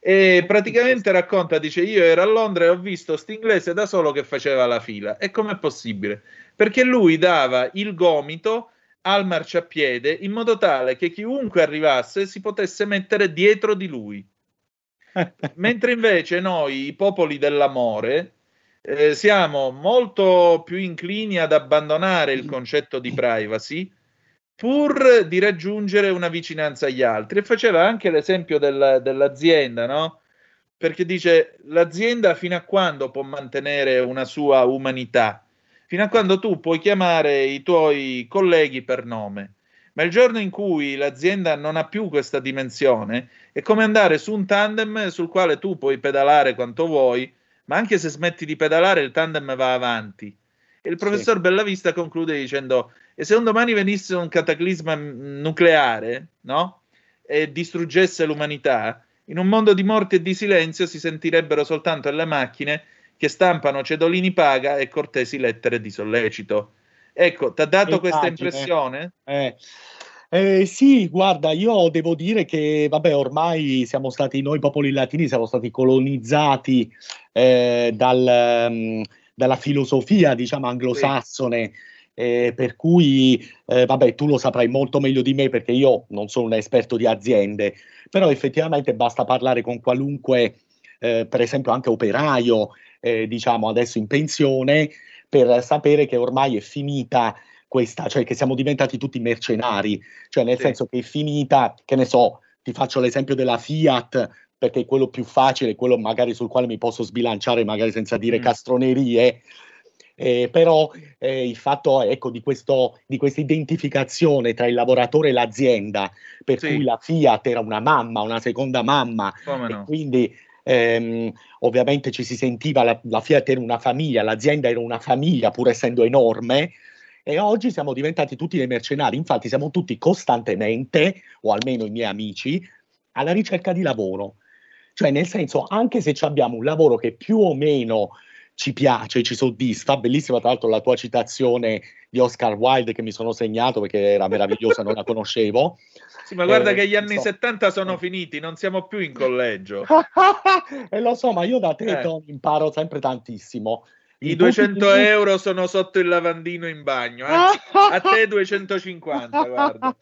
E praticamente racconta, dice, io ero a Londra e ho visto st'inglese da solo che faceva la fila. E com'è possibile? Perché lui dava il gomito al marciapiede in modo tale che chiunque arrivasse si potesse mettere dietro di lui. Mentre invece noi, i popoli dell'amore, eh, siamo molto più inclini ad abbandonare il concetto di privacy pur di raggiungere una vicinanza agli altri. E faceva anche l'esempio del- dell'azienda, no? Perché dice l'azienda fino a quando può mantenere una sua umanità? Fino a quando tu puoi chiamare i tuoi colleghi per nome. Ma il giorno in cui l'azienda non ha più questa dimensione, è come andare su un tandem sul quale tu puoi pedalare quanto vuoi, ma anche se smetti di pedalare il tandem va avanti. E il professor Bellavista conclude dicendo: E se un domani venisse un cataclisma nucleare, no? E distruggesse l'umanità, in un mondo di morte e di silenzio si sentirebbero soltanto le macchine che stampano cedolini paga e cortesi lettere di sollecito. Ecco, ti ha dato questa impressione? Eh. Eh, sì, guarda, io devo dire che, vabbè, ormai siamo stati, noi popoli latini siamo stati colonizzati eh, dal, mm, dalla filosofia, diciamo, anglosassone, eh, per cui, eh, vabbè, tu lo saprai molto meglio di me perché io non sono un esperto di aziende, però effettivamente basta parlare con qualunque, eh, per esempio anche operaio, eh, diciamo, adesso in pensione, per sapere che ormai è finita questa, cioè che siamo diventati tutti mercenari, cioè nel Sì. senso che è finita, che ne so, ti faccio l'esempio della Fiat, perché è quello più facile, quello magari sul quale mi posso sbilanciare, magari senza dire Mm. castronerie. Eh, però eh, il fatto ecco, di, questo, di questa identificazione tra il lavoratore e l'azienda, per Sì. cui la Fiat era una mamma, una seconda mamma, Come e no? quindi ehm, ovviamente ci si sentiva, la, la Fiat era una famiglia, l'azienda era una famiglia, pur essendo enorme, e oggi siamo diventati tutti dei mercenari, infatti siamo tutti costantemente, o almeno i miei amici, alla ricerca di lavoro. Cioè, nel senso, anche se abbiamo un lavoro che più o meno ci piace, ci soddisfa, bellissima tra l'altro la tua citazione di Oscar Wilde che mi sono segnato perché era meravigliosa, non la conoscevo. Sì, ma guarda Eh, che gli anni so. 70 sono finiti, non siamo più in collegio. e lo so, ma io da te Eh. Imparo sempre tantissimo. I I 200 pochi- euro sono sotto il lavandino in bagno, anzi, a te 250, guarda.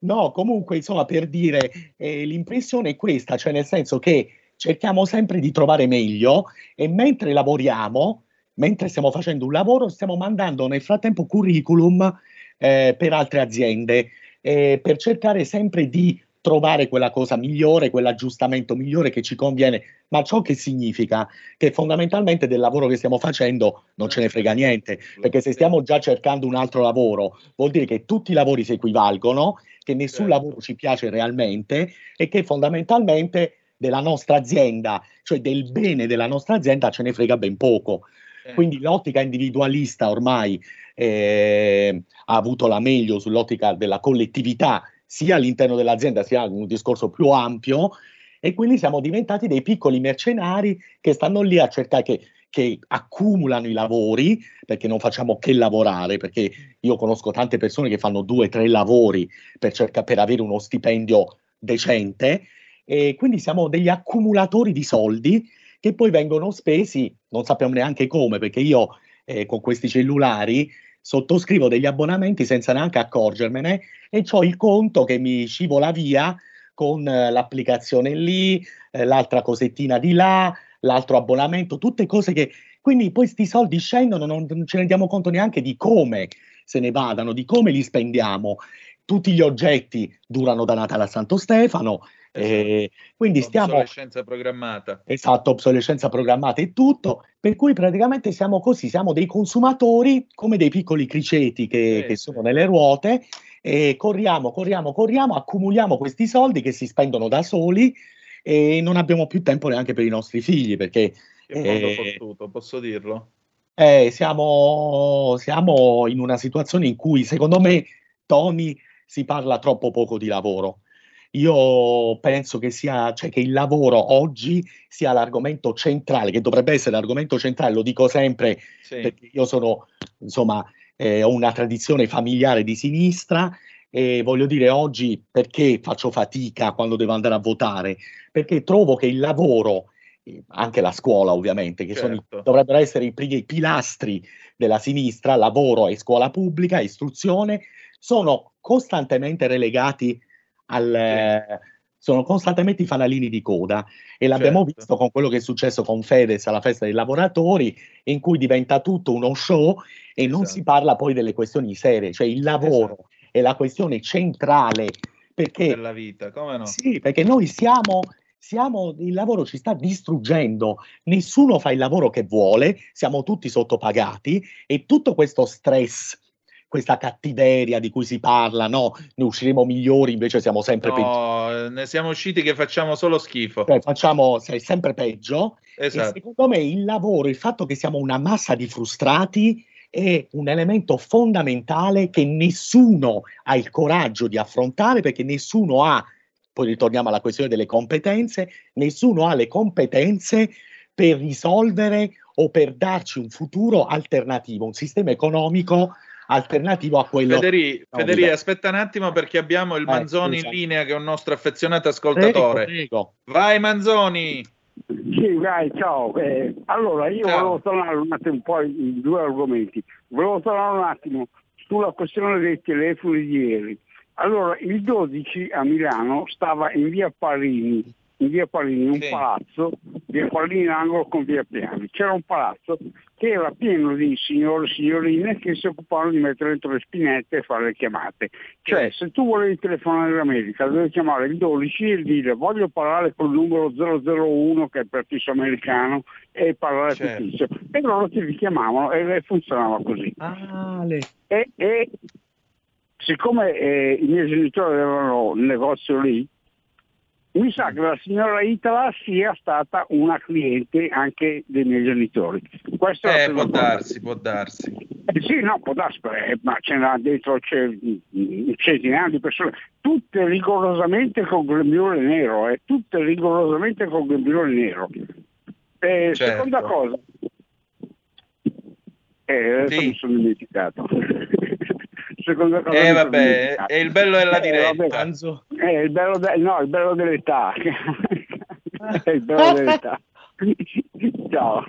No, comunque, insomma, per dire, eh, l'impressione è questa, cioè nel senso che cerchiamo sempre di trovare meglio e mentre lavoriamo, mentre stiamo facendo un lavoro, stiamo mandando nel frattempo curriculum eh, per altre aziende eh, per cercare sempre di trovare quella cosa migliore, quell'aggiustamento migliore che ci conviene. Ma ciò che significa che fondamentalmente del lavoro che stiamo facendo non ce ne frega niente, perché se stiamo già cercando un altro lavoro, vuol dire che tutti i lavori si equivalgono, che nessun Certo. lavoro ci piace realmente e che fondamentalmente della nostra azienda, cioè del bene della nostra azienda, ce ne frega ben poco. Eh, Quindi l'ottica individualista ormai eh, ha avuto la meglio sull'ottica della collettività, sia all'interno dell'azienda sia in un discorso più ampio, e quindi siamo diventati dei piccoli mercenari che stanno lì a cercare che, che accumulano i lavori, perché non facciamo che lavorare, perché io conosco tante persone che fanno due, tre lavori per, cerca- per avere uno stipendio decente, e quindi siamo degli accumulatori di soldi che poi vengono spesi, non sappiamo neanche come, perché io eh, con questi cellulari sottoscrivo degli abbonamenti senza neanche accorgermene e ho il conto che mi scivola via con eh, l'applicazione lì, eh, l'altra cosettina di là, l'altro abbonamento, tutte cose che... Quindi poi questi soldi scendono, non, non ne rendiamo conto neanche di come se ne vadano, di come li spendiamo. Tutti gli oggetti durano da Natale a Santo Stefano, eh, quindi stiamo... Obsolescenza programmata. Esatto, obsolescenza programmata e tutto, per cui praticamente siamo così, siamo dei consumatori come dei piccoli criceti che, Sì, che sì. sono nelle ruote e corriamo, corriamo, corriamo, accumuliamo questi soldi che si spendono da soli e non abbiamo più tempo neanche per i nostri figli perché Che mondo Eh, fottuto, posso dirlo? eh, siamo, siamo in una situazione in cui secondo me, Tony, si parla troppo poco di lavoro. Io penso che sia, cioè che il lavoro oggi sia l'argomento centrale, che dovrebbe essere l'argomento centrale, lo dico sempre Sì. perché io sono, insomma, eh, ho una tradizione familiare di sinistra e voglio dire oggi perché faccio fatica quando devo andare a votare? Perché trovo che il lavoro, eh, anche la scuola ovviamente, che sono Certo. dovrebbero essere i, i pilastri della sinistra, lavoro e scuola pubblica, istruzione, sono costantemente relegati al... sono costantemente i fanalini di coda e l'abbiamo Certo. visto con quello che è successo con Fedez alla festa dei lavoratori, in cui diventa tutto uno show e non Esatto. si parla poi delle questioni serie, cioè il lavoro è la questione centrale perché della vita, come no? sì, perché noi siamo, siamo, il lavoro ci sta distruggendo, nessuno fa il lavoro che vuole, siamo tutti sottopagati e tutto questo stress, questa cattiveria di cui si parla, no, ne usciremo migliori, invece siamo sempre peggiori. No, ne siamo usciti che facciamo solo schifo. Cioè, facciamo sei sempre peggio e Esatto. secondo me il lavoro, il fatto che siamo una massa di frustrati è un elemento fondamentale che nessuno ha il coraggio di affrontare perché nessuno ha, poi ritorniamo alla questione delle competenze, nessuno ha le competenze per risolvere o per darci un futuro alternativo, un sistema economico alternativo a quello Federi, Federi, aspetta un attimo perché abbiamo il Eh, Manzoni scusa. in linea che è un nostro affezionato ascoltatore. Prego, prego. Vai Manzoni! Sì, dai, ciao. Eh, allora, io Ciao. volevo tornare un attimo un po' in due argomenti. Volevo tornare un attimo sulla questione dei telefoni di ieri. Allora, il 12 a Milano stava in via Parini, in via Parini, un Sì. palazzo, via Parini in angolo con via Piani. C'era un palazzo che era pieno di signori e signorine che si occupavano di mettere dentro le spinette e fare le chiamate. Cioè, se tu volevi telefonare all'America, dovevi chiamare il 12 e dire voglio parlare col numero 001 che è il prefisso americano e parlare Certo. fittizio. E loro ti richiamavano e funzionava così. Ah, E, e siccome eh, i miei genitori avevano un negozio lì, mi sa che la signora Itala sia stata una cliente anche dei miei genitori. Questo Eh, può darsi, può darsi. Eh, sì, no, può darsi, eh, ma ce n'ha dentro c'è un centinaio di persone, tutte rigorosamente con grembiule nero, eh, tutte rigorosamente con grembiule nero. Eh, Certo. Seconda cosa, eh, adesso Sì. mi sono dimenticato. Seconda cosa Eh vabbè, è il bello della Eh, vabbè, diretta. Anzo. eh, il bello de- no, il bello dell'età. È il bello dell'età. Ciao.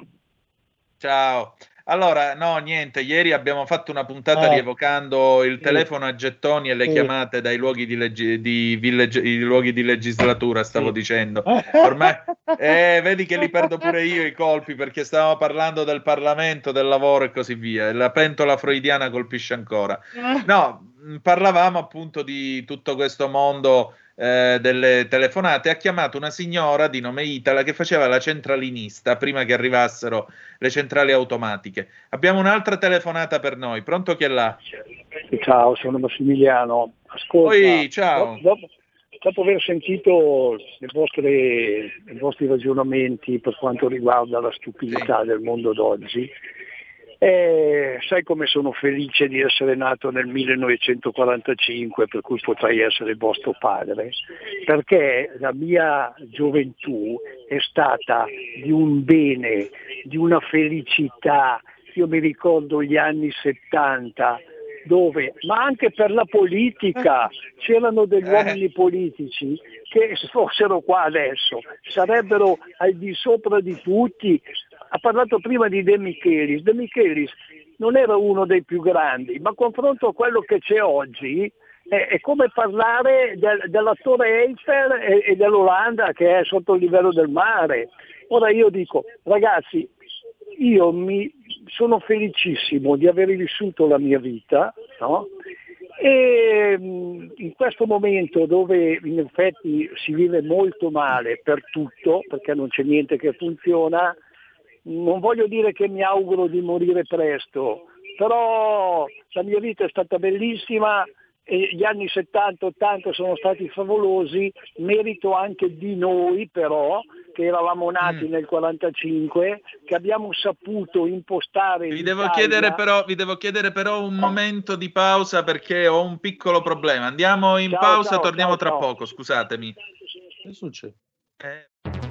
Ciao. Allora, no, niente, ieri abbiamo fatto una puntata Eh. rievocando il telefono a gettoni e le Sì. chiamate dai luoghi di, leggi- di village- i luoghi di legislatura, stavo Sì. dicendo. Ormai, eh, vedi che li perdo pure io i colpi perché stavamo parlando del Parlamento, del lavoro e così via. La pentola freudiana colpisce ancora. No, mh, parlavamo appunto di tutto questo mondo eh, delle telefonate. Ha chiamato una signora di nome Itala che faceva la centralinista prima che arrivassero le centrali automatiche. Abbiamo un'altra telefonata per noi. Pronto chi è là? Ciao, sono Massimiliano. Ascolta, Poi, ciao. do- Dopo, dopo aver sentito le vostre, i vostri ragionamenti per quanto riguarda la stupidità del mondo d'oggi, eh, sai come sono felice di essere nato nel 1945, per cui potrei essere vostro padre, perché la mia gioventù è stata di un bene, di una felicità. Io mi ricordo gli anni 70 dove, ma anche per la politica, c'erano degli Eh. uomini politici che se fossero qua adesso sarebbero al di sopra di tutti. Ha parlato prima di De Michelis. De Michelis non era uno dei più grandi, ma confronto a quello che c'è oggi è, è come parlare del- dell'attore Eiffel e, e dell'Olanda che è sotto il livello del mare. Ora io dico, ragazzi, io mi sono felicissimo di aver vissuto la mia vita, no? E mh, in questo momento dove in effetti si vive molto male per tutto, perché non c'è niente che funziona, non voglio dire che mi auguro di morire presto, però la mia vita è stata bellissima e gli anni 70-80 sono stati favolosi, merito anche di noi però, che eravamo nati Mm. nel 45, che abbiamo saputo impostare Vi devo, chiedere però, vi devo chiedere però un momento di pausa perché ho un piccolo problema. Andiamo in Ciao, pausa, ciao, torniamo ciao, tra ciao. poco, scusatemi. Che succede? Eh.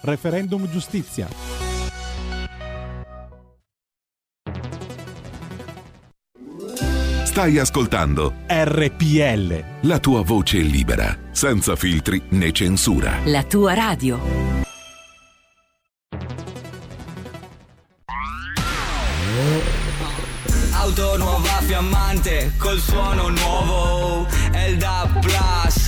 Referendum giustizia. Stai ascoltando RPL. la tua voce libera, senza filtri né censura. La tua radio. Auto nuova fiammante col suono nuovo È il DAB Plus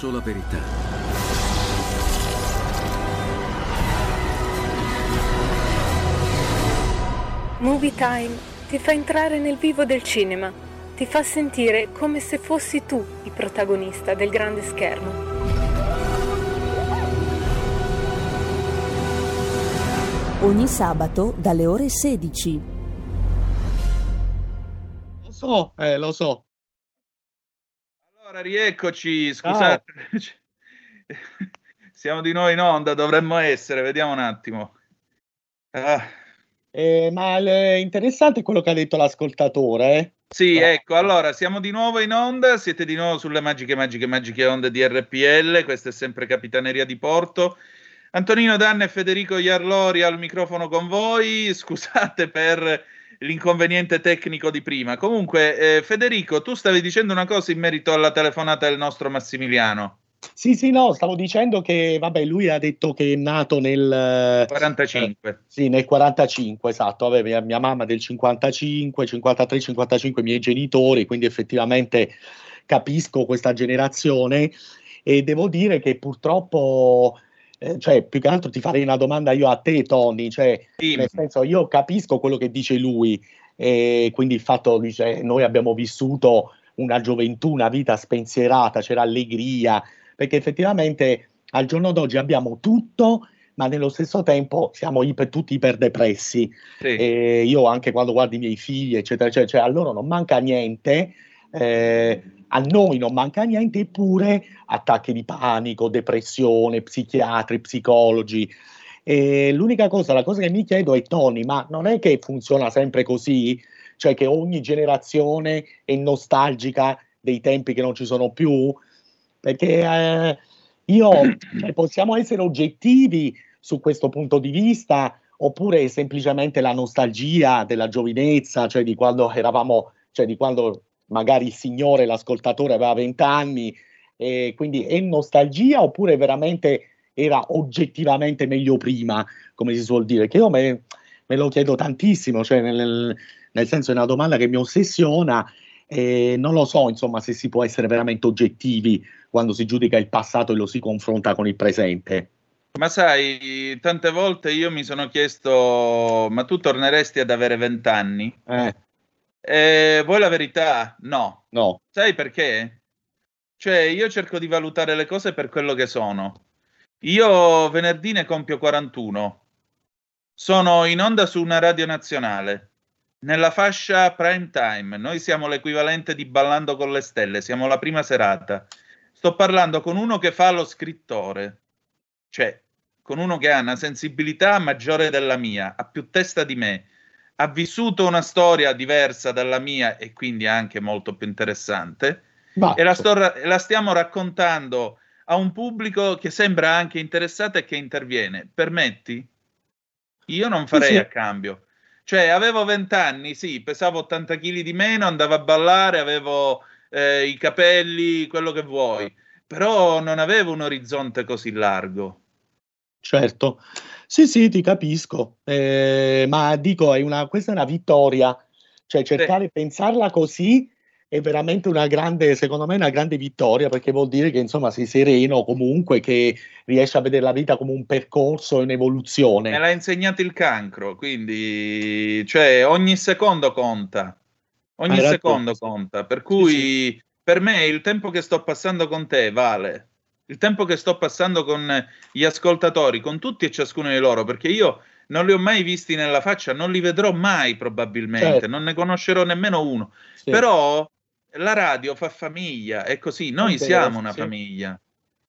Sola verità. Movie Time ti fa entrare nel vivo del cinema, ti fa sentire come se fossi tu il protagonista del grande schermo. Ogni sabato dalle ore 16. Lo so, eh, lo so. Rieccoci, scusate. Siamo di nuovo in onda, dovremmo essere, vediamo un attimo. Ah, Eh, ma è interessante quello che ha detto l'ascoltatore. eh. Sì, ecco, allora siamo di nuovo in onda, siete di nuovo sulle magiche, magiche, magiche onde di RPL, questa è sempre Capitaneria di Porto. Antonino Danne e Federico Iarlori al microfono con voi, scusate per l'inconveniente tecnico di prima. Comunque, eh, Federico, tu stavi dicendo una cosa in merito alla telefonata del nostro Massimiliano. Sì, sì, no, stavo dicendo che, vabbè, lui ha detto che è nato nel... 45. eh, sì, nel 45, esatto. Vabbè, mia, mia mamma del 55, 53, 55, i miei genitori, quindi effettivamente capisco questa generazione e devo dire che purtroppo, eh, cioè, più che altro ti farei una domanda io a te, Tony, cioè, nel senso, io capisco quello che dice lui, e quindi il fatto, dice, noi abbiamo vissuto una gioventù, una vita spensierata, c'era allegria, perché effettivamente al giorno d'oggi abbiamo tutto, ma nello stesso tempo siamo iper- tutti iperdepressi. E io anche quando guardo i miei figli, eccetera, eccetera, cioè, a loro non manca niente, eh, a noi non manca niente, eppure attacchi di panico, depressione, psichiatri, psicologi. E l'unica cosa, la cosa che mi chiedo è, Tony, ma non è che funziona sempre così? Cioè che ogni generazione è nostalgica dei tempi che non ci sono più? Perché eh, io, cioè, possiamo essere oggettivi su questo punto di vista oppure semplicemente la nostalgia della giovinezza, cioè di quando eravamo, cioè di quando magari il signore, l'ascoltatore aveva 20 anni, e quindi è nostalgia oppure veramente era oggettivamente meglio prima, come si suol dire? Che io me, me lo chiedo tantissimo, cioè nel, nel senso è una domanda che mi ossessiona e non lo so, insomma, se si può essere veramente oggettivi quando si giudica il passato e lo si confronta con il presente. Ma sai, tante volte io mi sono chiesto, ma tu torneresti ad avere vent'anni? Eh. Eh, vuoi la verità? No. No. Sai perché? Cioè, io cerco di valutare le cose per quello che sono. Io venerdì ne compio 41. Sono in onda su una radio nazionale. nella fascia prime time. Noi siamo l'equivalente di Ballando con le stelle, siamo la prima serata. Sto parlando con uno che fa lo scrittore, cioè con uno che ha una sensibilità maggiore della mia, ha più testa di me, ha vissuto una storia diversa dalla mia e quindi anche molto più interessante. E la, sto, la stiamo raccontando a un pubblico che sembra anche interessato e che interviene. Permetti? Io non farei sì, sì. a cambio. Cioè, avevo 20 anni, sì, pesavo 80 kg di meno, andavo a ballare, avevo eh, i capelli, quello che vuoi, però non avevo un orizzonte così largo. Certo, sì, sì, ti capisco, eh, ma dico, è una, questa è una vittoria, cioè cercare di pensarla così è veramente una grande, secondo me, una grande vittoria perché vuol dire che insomma sei sereno comunque, che riesci a vedere la vita come un percorso, un'evoluzione. Me l'ha insegnato il cancro, quindi cioè, ogni secondo conta. Ogni secondo conta. Per cui sì, sì. per me il tempo che sto passando con te vale. Il tempo che sto passando con gli ascoltatori, con tutti e ciascuno di loro, perché io non li ho mai visti nella faccia, non li vedrò mai probabilmente, certo. non ne conoscerò nemmeno uno. Sì. Però la radio fa famiglia, è così, noi siamo una famiglia.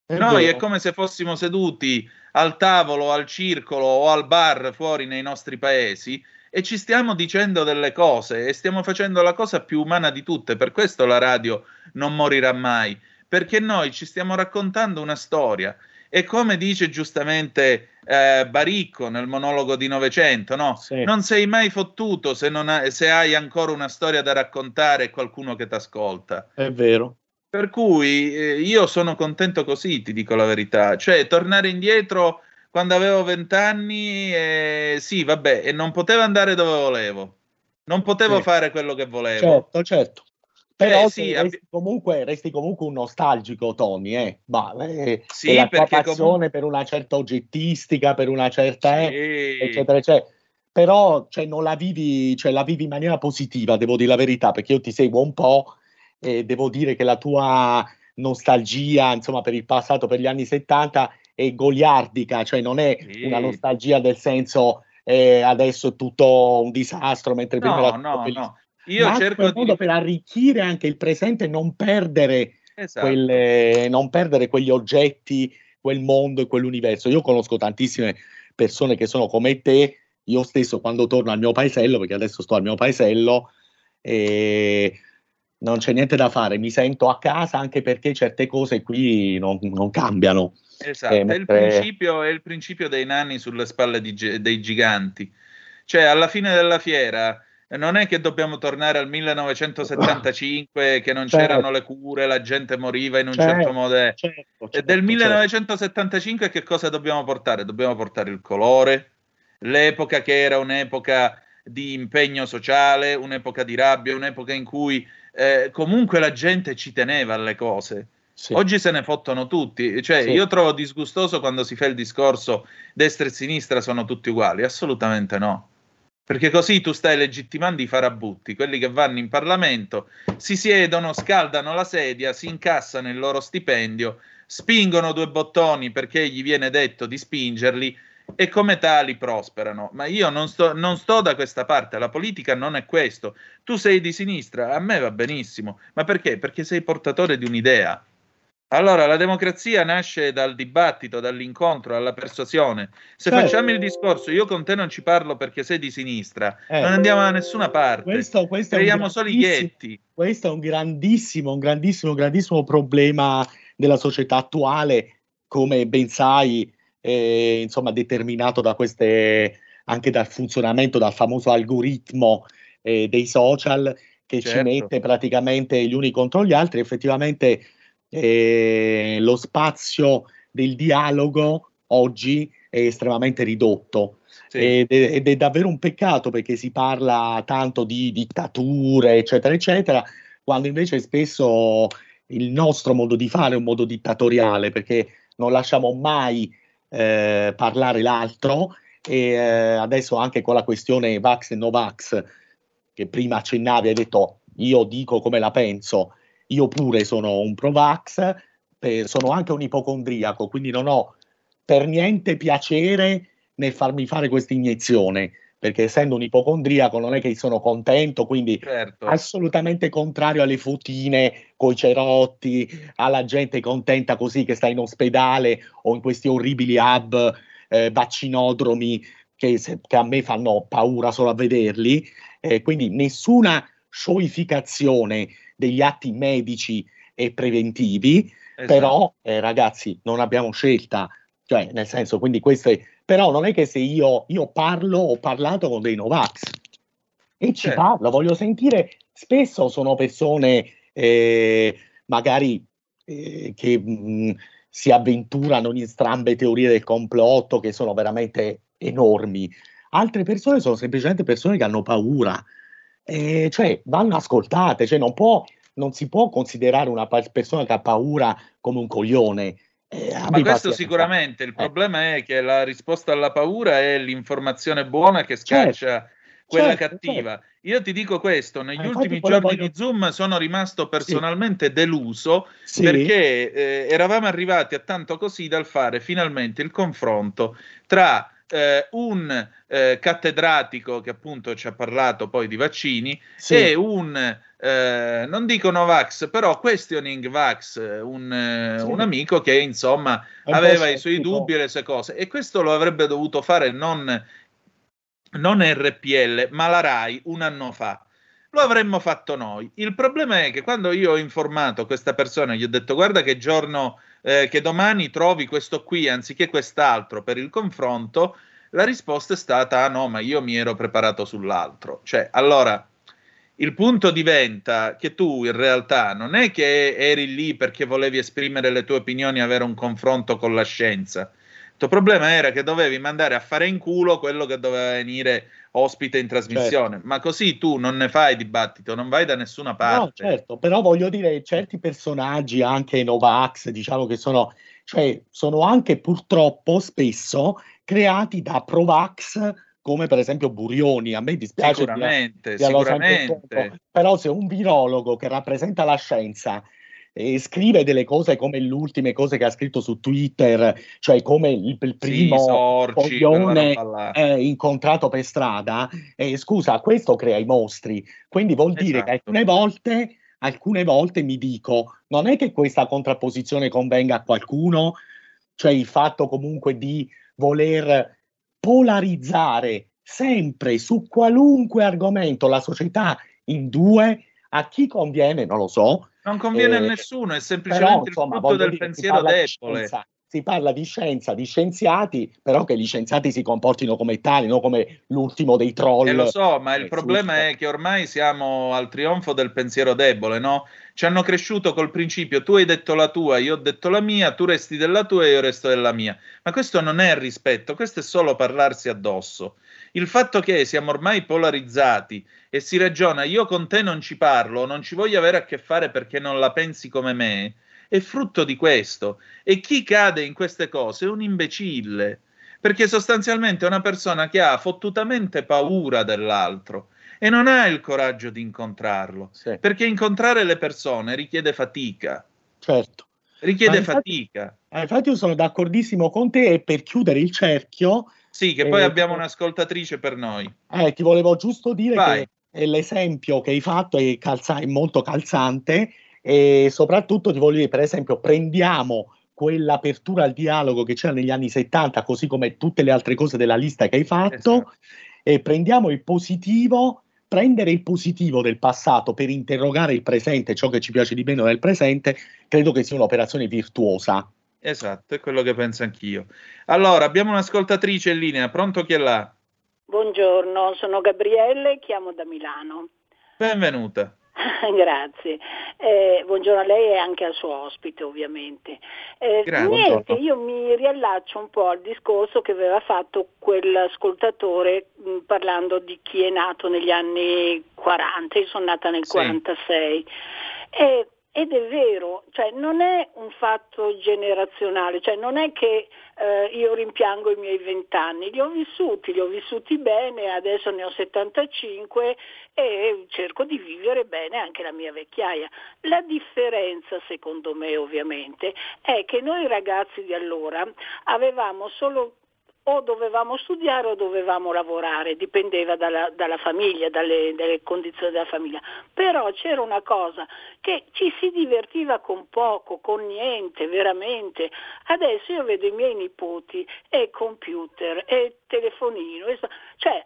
È noi vero. è come se fossimo seduti al tavolo, al circolo o al bar fuori nei nostri paesi e ci stiamo dicendo delle cose e stiamo facendo la cosa più umana di tutte. Per questo la radio non morirà mai, perché noi ci stiamo raccontando una storia e come dice giustamente eh, Baricco nel monologo di Novecento, no? Sì. Non sei mai fottuto se, ha, se, hai ancora una storia da raccontare e qualcuno che ti ascolta. È vero. Per cui eh, io sono contento così, ti dico la verità. Cioè, tornare indietro quando avevo vent'anni, eh, sì, vabbè, e non potevo andare dove volevo. Non potevo sì. fare quello che volevo. Certo, certo. Però eh, sì, resti, abbi- comunque, resti comunque un nostalgico, Tony, eh? Ma, eh, sì, la tua passione comunque... per una certa oggettistica, per una certa... Eh, sì. eccetera, eccetera. Però cioè, non la vivi, cioè, la vivi in maniera positiva, devo dire la verità, perché io ti seguo un po' e devo dire che la tua nostalgia, insomma, per il passato, per gli anni 70, è goliardica, cioè non è sì. una nostalgia del senso eh, adesso è tutto un disastro, mentre no, prima no, no. Io ma cerco di... per arricchire anche il presente e non perdere, esatto. quelle, non perdere quegli oggetti, quel mondo e quell'universo. Io conosco tantissime persone che sono come te, io stesso quando torno al mio paesello, perché adesso sto al mio paesello, e non c'è niente da fare, mi sento a casa anche perché certe cose qui non, non cambiano. Esatto, eh, mentre... è, il principio, è, il principio, dei nani sulle spalle di, dei giganti. Cioè, alla fine della fiera non è che dobbiamo tornare al 1975 che non certo. c'erano le cure, la gente moriva in un certo, certo modo. Certo, certo, del 1975 che cosa dobbiamo portare? Dobbiamo portare il colore, l'epoca che era un'epoca di impegno sociale, un'epoca di rabbia, un'epoca in cui eh, comunque la gente ci teneva alle cose. Sì. Oggi se ne fottono tutti, cioè sì. io trovo disgustoso quando si fa il discorso destra e sinistra sono tutti uguali, assolutamente no. Perché così tu stai legittimando i farabutti, quelli che vanno in Parlamento, si siedono, scaldano la sedia, si incassano il loro stipendio, spingono due bottoni perché gli viene detto di spingerli e come tali prosperano. Ma io non sto, non sto, da questa parte, la politica non è questo. Tu sei di sinistra, a me va benissimo, ma perché? Perché sei portatore di un'idea. Allora, la democrazia nasce dal dibattito, dall'incontro, dalla persuasione. Se certo. facciamo il discorso, io con te non ci parlo perché sei di sinistra, eh, non andiamo da nessuna parte. Questo, questo Creiamo solo i ghetti. Questo è un grandissimo, un grandissimo, grandissimo problema della società attuale, come ben sai, eh, insomma, determinato da queste, anche dal funzionamento, dal famoso algoritmo eh, dei social che certo. ci mette praticamente gli uni contro gli altri. Effettivamente eh, lo spazio del dialogo oggi è estremamente ridotto. Sì. Ed, è, ed, è, davvero un peccato perché si parla tanto di dittature, eccetera, eccetera, quando invece spesso il nostro modo di fare è un modo dittatoriale perché non lasciamo mai eh, parlare l'altro e eh, adesso anche con la questione Vax e Novax che prima accennavi hai detto io dico come la penso io pure sono un Provax, eh, sono anche un ipocondriaco, quindi non ho per niente piacere nel farmi fare questa iniezione, perché essendo un ipocondriaco non è che sono contento, quindi Certo. assolutamente contrario alle fotine coi cerotti, alla gente contenta così che sta in ospedale o in questi orribili hub eh, vaccinodromi che, se- che a me fanno paura solo a vederli. Eh, quindi nessuna scioificazione degli atti medici e preventivi, Esatto. però eh, ragazzi non abbiamo scelta, cioè nel senso, quindi questo è, però non è che se io, io parlo, ho parlato con dei Novax e ci Certo. parlo, voglio sentire, spesso sono persone eh, magari eh, che mh, si avventurano in strambe teorie del complotto che sono veramente enormi, altre persone sono semplicemente persone che hanno paura, eh, cioè vanno ascoltate, cioè non può, non si può considerare una persona che ha paura come un coglione. Eh, Ma questo pazienza. sicuramente, il problema è che la risposta alla paura è l'informazione buona che Certo, scaccia quella certo, cattiva. Io ti dico questo, negli Eh, ultimi giorni voglio- di Zoom sono rimasto personalmente deluso Sì. perché eh, eravamo arrivati a tanto così dal fare finalmente il confronto tra eh, un eh, cattedratico che appunto ci ha parlato poi di vaccini Sì. e un, eh, non dico Novax, però questioning Vax, un, eh, Sì. un amico che insomma È aveva i suoi dubbi e le sue cose e questo lo avrebbe dovuto fare non, non RPL ma la RAI un anno fa. Lo avremmo fatto noi. Il problema è che quando io ho informato questa persona, gli ho detto guarda che giorno, eh, che domani trovi questo qui anziché quest'altro per il confronto, la risposta è stata ah no, ma io mi ero preparato sull'altro. Cioè, allora, il punto diventa che tu in realtà non è che eri lì perché volevi esprimere le tue opinioni e avere un confronto con la scienza. Il problema era che dovevi mandare a fare in culo quello che doveva venire ospite in trasmissione, Certo. ma così tu non ne fai dibattito, non vai da nessuna parte. No, certo, però voglio dire, certi personaggi, anche Novax, diciamo che sono, cioè, sono anche purtroppo spesso creati da Provax, come per esempio Burioni. A me dispiace Sicuramente, dirlo sempre sicuramente. troppo, però se un virologo che rappresenta la scienza e scrive delle cose come le ultime cose che ha scritto su Twitter, cioè come il, il primo Sorci, quella coglione eh, incontrato per strada, eh, scusa, questo crea i mostri. Quindi vuol dire che Esatto. alcune volte, alcune volte mi dico, non è che questa contrapposizione convenga a qualcuno, cioè il fatto comunque di voler polarizzare sempre su qualunque argomento la società in due, a chi conviene non lo so. Non conviene a Eh, nessuno, è però, semplicemente insomma, il frutto voglio del dire, si pensiero debole. si parla di scienza, di scienziati, però che gli scienziati si comportino come tali, non come l'ultimo dei troll. E lo so, ma il Eh, problema giusto. è che ormai siamo al trionfo del pensiero debole, no? Ci hanno cresciuto col principio tu hai detto la tua, io ho detto la mia, tu resti della tua e io resto della mia. Ma questo non è rispetto, questo è solo parlarsi addosso. Il fatto che siamo ormai polarizzati e si ragiona io con te non ci parlo, non ci voglio avere a che fare perché non la pensi come me, è frutto di questo. E chi cade in queste cose è un imbecille, perché sostanzialmente è una persona che ha fottutamente paura dell'altro e non ha il coraggio di incontrarlo, Sì. perché incontrare le persone richiede fatica, Certo. richiede infatti- fatica. Infatti io sono d'accordissimo con te e per chiudere il cerchio, Sì, che poi Eh, abbiamo un'ascoltatrice per noi. eh, ti volevo giusto dire Vai. che l'esempio che hai fatto è, calza- è molto calzante e soprattutto ti voglio dire, per esempio, prendiamo quell'apertura al dialogo che c'era negli anni 70, così come tutte le altre cose della lista che hai fatto, Esatto. e prendiamo il positivo, prendere il positivo del passato per interrogare il presente, ciò che ci piace di meno nel presente, credo che sia un'operazione virtuosa. Esatto, è quello che penso anch'io. Allora, abbiamo un'ascoltatrice in linea, pronto chi è là? Buongiorno, sono Gabriele, chiamo da Milano. Benvenuta. Grazie. Eh, buongiorno a lei e anche al suo ospite, ovviamente. Eh, Grazie. niente, Buongiorno. io mi riallaccio un po' al discorso che aveva fatto quell'ascoltatore mh, parlando di chi è nato negli anni 40. Io sono nata nel Sì. 46. E- ed è vero, cioè non è un fatto generazionale, cioè non è che eh, io rimpiango i miei vent'anni, li ho vissuti, li ho vissuti bene, adesso ne ho 75 e cerco di vivere bene anche la mia vecchiaia. La differenza, secondo me ovviamente, è che noi ragazzi di allora avevamo solo o dovevamo studiare o dovevamo lavorare, dipendeva dalla, dalla famiglia, dalle, dalle, condizioni della famiglia. Però c'era una cosa, che ci si divertiva con poco, con niente, veramente. Adesso io vedo i miei nipoti e computer e telefonino, e, cioè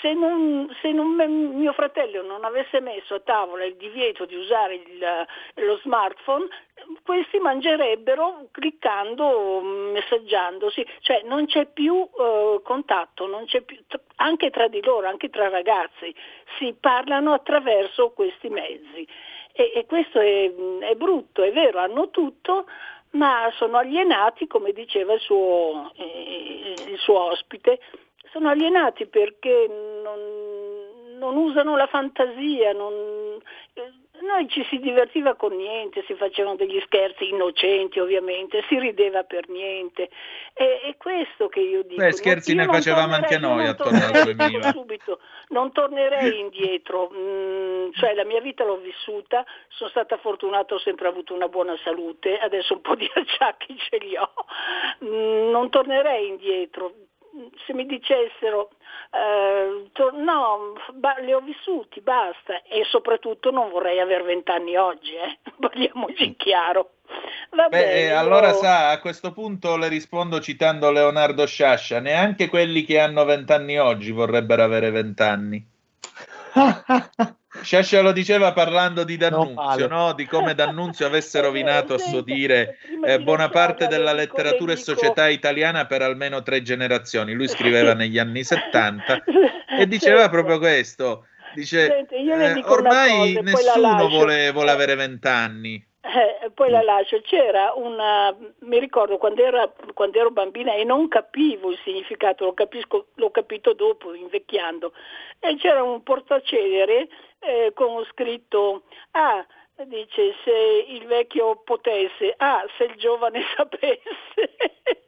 se, non, se non, mio fratello non avesse messo a tavola il divieto di usare il, lo smartphone, questi mangerebbero cliccando, messaggiandosi, cioè non c'è più uh, contatto, più, anche tra di loro, anche tra ragazzi, si parlano attraverso questi mezzi. E, e questo è, è brutto, è vero, hanno tutto, ma sono alienati, come diceva il suo, eh, il suo ospite, sono alienati perché non, non usano la fantasia, non, eh, noi ci si divertiva con niente, si facevano degli scherzi innocenti ovviamente, si rideva per niente. E, è questo che io dico. Beh, scherzi ne facevamo anche noi attorno al 2000. Subito, non tornerei indietro, mm, cioè la mia vita l'ho vissuta, sono stata fortunata, ho sempre avuto una buona salute, adesso un po' di acciacchi ce li ho, mm, non tornerei indietro, se mi dicessero eh, to- no, ba- li ho vissuti, basta, e soprattutto non vorrei avere vent'anni oggi, eh? parliamoci in chiaro. Va Beh, bene, allora io- sa, a questo punto le rispondo citando Leonardo Sciascia, neanche quelli che hanno vent'anni oggi vorrebbero avere vent'anni. Sciascia lo diceva parlando di D'Annunzio, no? di come D'Annunzio avesse rovinato a suo dire eh, buona parte della letteratura e società italiana per almeno tre generazioni. Lui scriveva negli anni 70 e diceva proprio questo. Dice, eh, ormai nessuno vuole, vuole avere vent'anni. Eh, poi la lascio, c'era una, mi ricordo quando, era, quando ero bambina e non capivo il significato, lo, capisco, l'ho capito dopo, invecchiando, e c'era un portacenere eh, con scritto, ah, dice se il vecchio potesse, ah, se il giovane sapesse.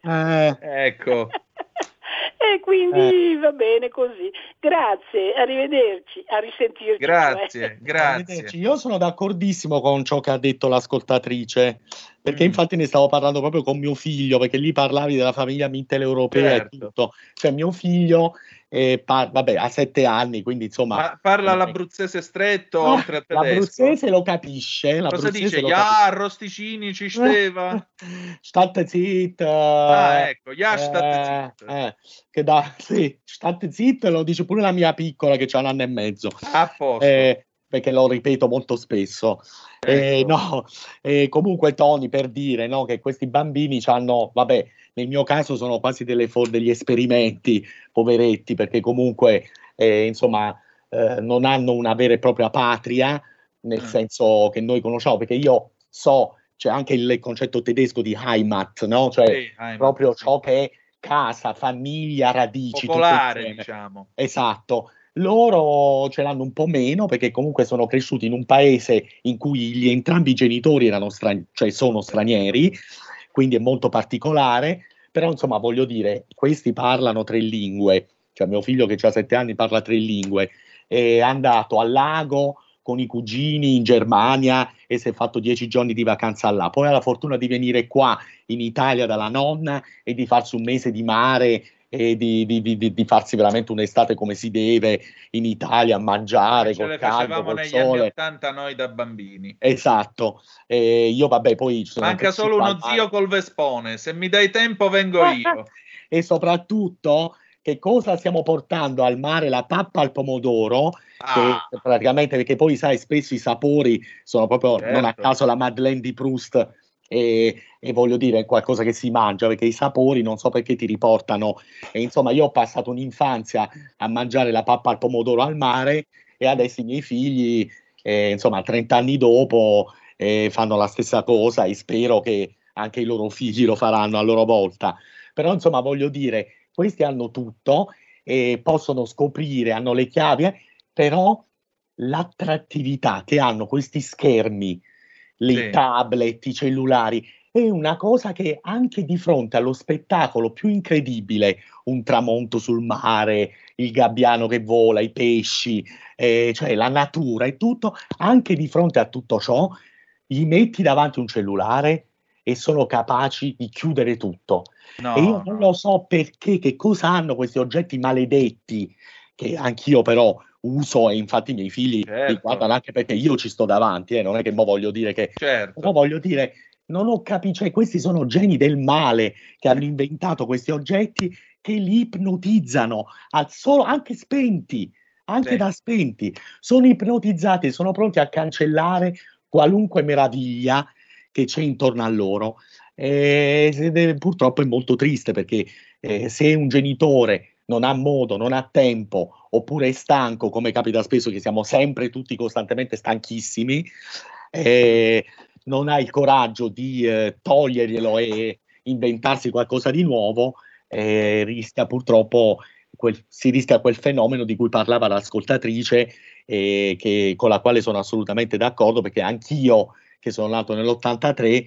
Ecco. E quindi va bene così. Grazie, arrivederci, a risentirci. Grazie, cioè. grazie. Io sono d'accordissimo con ciò che ha detto l'ascoltatrice, Mm. perché infatti ne stavo parlando proprio con mio figlio, perché lì parlavi della famiglia mitteleuropea Certo. e tutto. Cioè mio figlio, eh, par- vabbè, ha sette anni, quindi insomma... Ma parla l'abruzzese stretto Ah, oltre al tedesco. L'abruzzese lo capisce. Cosa dice? lo Ja, arrosticini, ci steva. State zit. Ah, ecco, ja, state zit. Eh, che da, sì, state zit lo dice pure la mia piccola che ha un anno e mezzo. A posto. Eh, perché lo ripeto molto spesso. Eh, Ecco. no, eh, comunque Tony per dire no, che questi bambini hanno, vabbè, nel mio caso sono quasi delle degli esperimenti, poveretti, perché comunque eh, insomma eh, non hanno una vera e propria patria, nel Mm. senso che noi conosciamo, perché io so, c'è anche il concetto tedesco di Heimat, no? cioè Sì, Heimat, proprio sì. ciò che è casa, famiglia, radici, Popolare, diciamo. Esatto. Loro ce l'hanno un po' meno perché comunque sono cresciuti in un paese in cui gli entrambi i genitori erano strani- cioè sono stranieri, quindi è molto particolare, però insomma voglio dire, questi parlano tre lingue, cioè mio figlio che ha sette anni parla tre lingue, è andato al lago con i cugini in Germania e si è fatto dieci giorni di vacanza là, poi ha la fortuna di venire qua in Italia dalla nonna e di farsi un mese di mare e di, di- di- di- farsi veramente un'estate come si deve in Italia a mangiare col caldo, facevamo col negli anni sole. 80 noi da bambini. Esatto, e io vabbè poi Manca solo uno mare. zio col vespone. Se mi dai tempo vengo io. e soprattutto che cosa stiamo portando al mare la pappa al pomodoro Ah. che praticamente perché poi sai spesso i sapori sono proprio non a Certo. caso la Madeleine di Proust e, e voglio dire è qualcosa che si mangia perché i sapori non so perché ti riportano. E insomma io ho passato un'infanzia a mangiare la pappa al pomodoro al mare e adesso i miei figli eh, insomma 30 anni dopo eh, fanno la stessa cosa e spero che anche i loro figli lo faranno a loro volta. Però insomma voglio dire questi hanno tutto e possono scoprire hanno le chiavi eh, però l'attrattività che hanno questi schermi i Sì. tablet, i cellulari, è una cosa che anche di fronte allo spettacolo più incredibile, un tramonto sul mare, il gabbiano che vola, i pesci, eh, cioè la natura e tutto, anche di fronte a tutto ciò, gli metti davanti un cellulare e sono capaci di chiudere tutto. No, e io non lo so perché, che cosa hanno questi oggetti maledetti, che anch'io però uso e infatti i miei figli Certo. li guardano anche perché io ci sto davanti, eh, non è che mo voglio dire che... Certo. Però voglio dire, non ho capito, cioè questi sono geni del male che hanno inventato questi oggetti che li ipnotizzano, al solo, anche spenti, anche Sì. da spenti, sono ipnotizzati, sono pronti a cancellare qualunque meraviglia che c'è intorno a loro. E è- purtroppo è molto triste perché eh, se un genitore non ha modo, non ha tempo, oppure è stanco, come capita spesso che siamo sempre tutti costantemente stanchissimi, eh, non ha il coraggio di eh, toglierglielo e inventarsi qualcosa di nuovo, eh, rischia purtroppo quel- si rischia quel fenomeno di cui parlava l'ascoltatrice, che- con la quale sono assolutamente d'accordo, perché anch'io, che sono nato nell'83,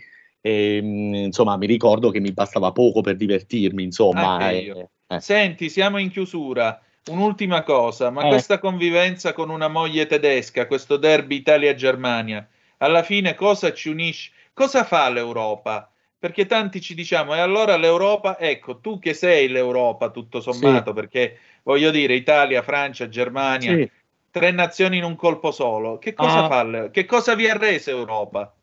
ehm, insomma, mi ricordo che mi bastava poco per divertirmi, insomma. Anche eh, io. eh. Senti, siamo in chiusura. Un'ultima cosa, ma Eh. questa convivenza con una moglie tedesca, questo derby Italia-Germania, alla fine cosa ci unisce? Cosa fa l'Europa? Perché tanti ci diciamo, e allora l'Europa, ecco, tu che sei l'Europa tutto sommato, perché voglio dire, Italia, Francia, Germania, Sì. tre nazioni in un colpo solo, che cosa Ah. fa? Che cosa vi ha reso Europa?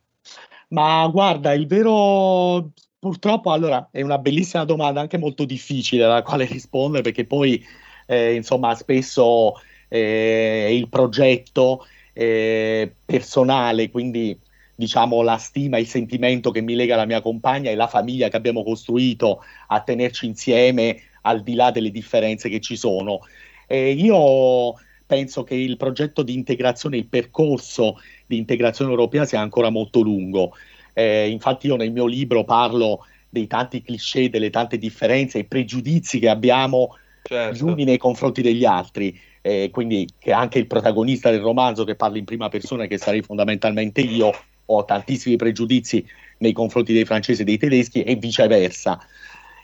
Ma guarda, il vero purtroppo allora è una bellissima domanda, anche molto difficile alla quale rispondere, perché poi eh, insomma spesso eh, è il progetto eh, personale, quindi diciamo la stima, il sentimento che mi lega alla mia compagna e la famiglia che abbiamo costruito a tenerci insieme al di là delle differenze che ci sono. Io penso che il progetto di integrazione, il percorso di integrazione europea sia ancora molto lungo. Eh, infatti io nel mio libro parlo dei tanti cliché, delle tante differenze e pregiudizi che abbiamo Certo. gli uni nei confronti degli altri. Eh, quindi che anche il protagonista del romanzo che parla in prima persona, che sarei fondamentalmente io, ho tantissimi pregiudizi nei confronti dei francesi e dei tedeschi e viceversa.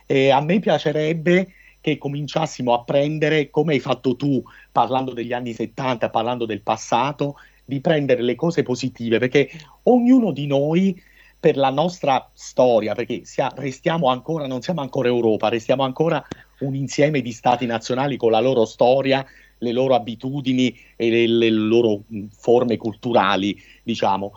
E a me piacerebbe che cominciassimo a prendere, come hai fatto tu parlando degli anni 70, parlando del passato, di prendere le cose positive, perché ognuno di noi per la nostra storia, perché sia- restiamo ancora, non siamo ancora Europa, restiamo ancora un insieme di stati nazionali con la loro storia, le loro abitudini e le, le loro forme culturali, diciamo.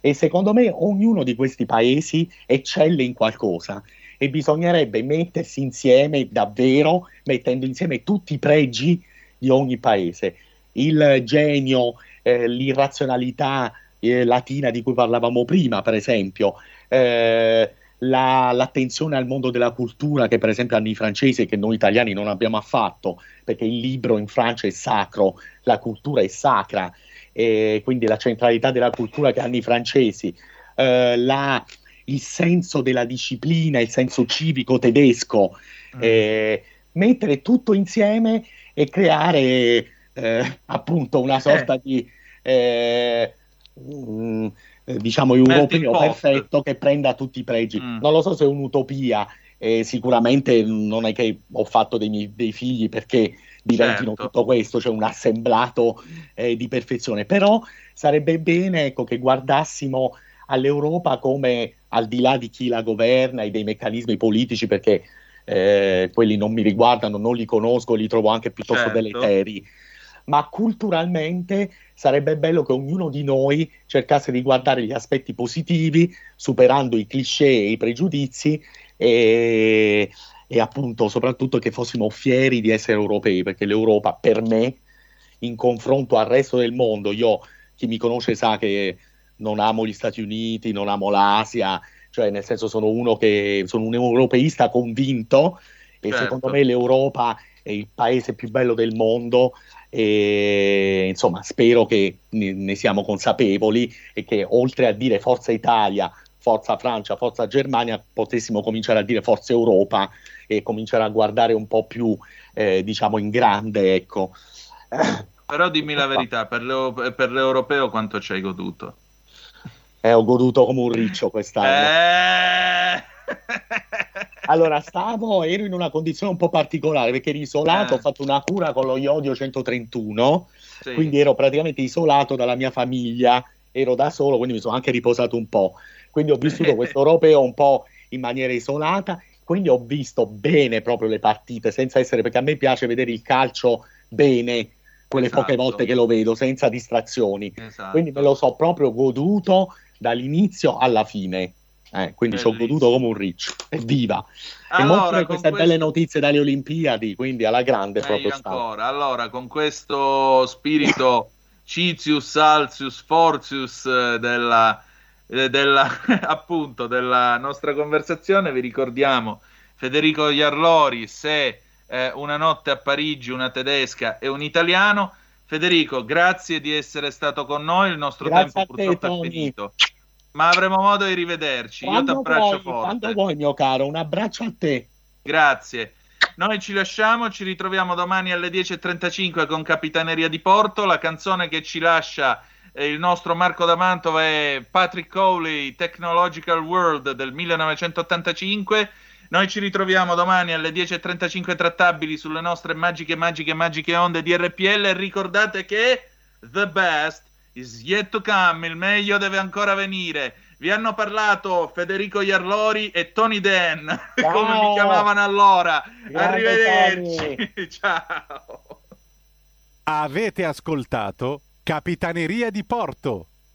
E secondo me ognuno di questi paesi eccelle in qualcosa e bisognerebbe mettersi insieme davvero, mettendo insieme tutti i pregi di ogni paese. Il genio, eh, l'irrazionalità eh, latina di cui parlavamo prima, per esempio, eh, la- l'attenzione al mondo della cultura che per esempio hanno i francesi e che noi italiani non abbiamo affatto, perché il libro in Francia è sacro, la cultura è sacra, e quindi la centralità della cultura che hanno i francesi, eh, la- il senso della disciplina, il senso civico tedesco, eh, mettere tutto insieme e creare eh, appunto una sorta di eh, mm, eh, diciamo europeo perfetto che prenda tutti i pregi. Mm. Non lo so se è un'utopia, eh, sicuramente non è che ho fatto dei, miei- dei figli perché diventino Certo. tutto questo, cioè un assemblato eh, di perfezione, però sarebbe bene ecco, che guardassimo all'Europa come al di là di chi la governa e dei meccanismi politici, perché eh, quelli non mi riguardano, non li conosco, li trovo anche piuttosto Certo. deleteri. Ma culturalmente sarebbe bello che ognuno di noi cercasse di guardare gli aspetti positivi, superando i cliché e i pregiudizi e, e appunto soprattutto che fossimo fieri di essere europei, perché l'Europa per me, in confronto al resto del mondo, io chi mi conosce sa che non amo gli Stati Uniti, non amo l'Asia, cioè nel senso sono uno che sono un europeista convinto e Certo. secondo me l'Europa è il paese più bello del mondo e insomma spero che ne, ne siamo consapevoli e che oltre a dire Forza Italia, Forza Francia, Forza Germania potessimo cominciare a dire Forza Europa e cominciare a guardare un po' più eh, diciamo in grande ecco. Però dimmi la verità, per, l'eo- per l'europeo quanto ci hai goduto? Eh, ho goduto come un riccio quest'anno. Eh, Allora, stavo, ero in una condizione un po' particolare perché ero isolato, Eh. ho fatto una cura con lo iodio 131, sì. quindi ero praticamente isolato dalla mia famiglia, ero da solo, quindi mi sono anche riposato un po'. quindi ho vissuto questo europeo un po' in maniera isolata, quindi ho visto bene proprio le partite, senza essere, perché a me piace vedere il calcio bene, quelle Esatto. poche volte che lo vedo, senza distrazioni. Esatto. Quindi me lo so proprio goduto dall'inizio alla fine. Eh, quindi ci ho goduto come un riccio. Evviva! e Allora, molte con queste questo- belle notizie dalle Olimpiadi, quindi alla grande proprio Meglio stato. ancora. Allora, con questo spirito Citius, Alcius, Fortius eh, della, eh, della- appunto della nostra conversazione, vi ricordiamo Federico Iarlori, se eh, una notte a Parigi, una tedesca e un italiano. Federico, grazie di essere stato con noi, il nostro Grazie tempo te, purtroppo è Tony. finito. Ma avremo modo di rivederci. Io ti Quando abbraccio forte. quando vuoi, mio caro, un abbraccio a te. Grazie. Noi ci lasciamo, ci ritroviamo domani alle 10.35 con Capitaneria di Porto. La canzone che ci lascia eh, il nostro Marco da Mantova è Patrick Cowley, Technological World del 1985. Noi ci ritroviamo domani alle 10.35 trattabili sulle nostre magiche, magiche, magiche onde di RPL. Ricordate che the best is yet to come, il meglio deve ancora venire. Vi hanno parlato Federico Iarlori e Tony Dan, come mi chiamavano allora. Grande Arrivederci. Ciao. Avete ascoltato Capitaneria di Porto.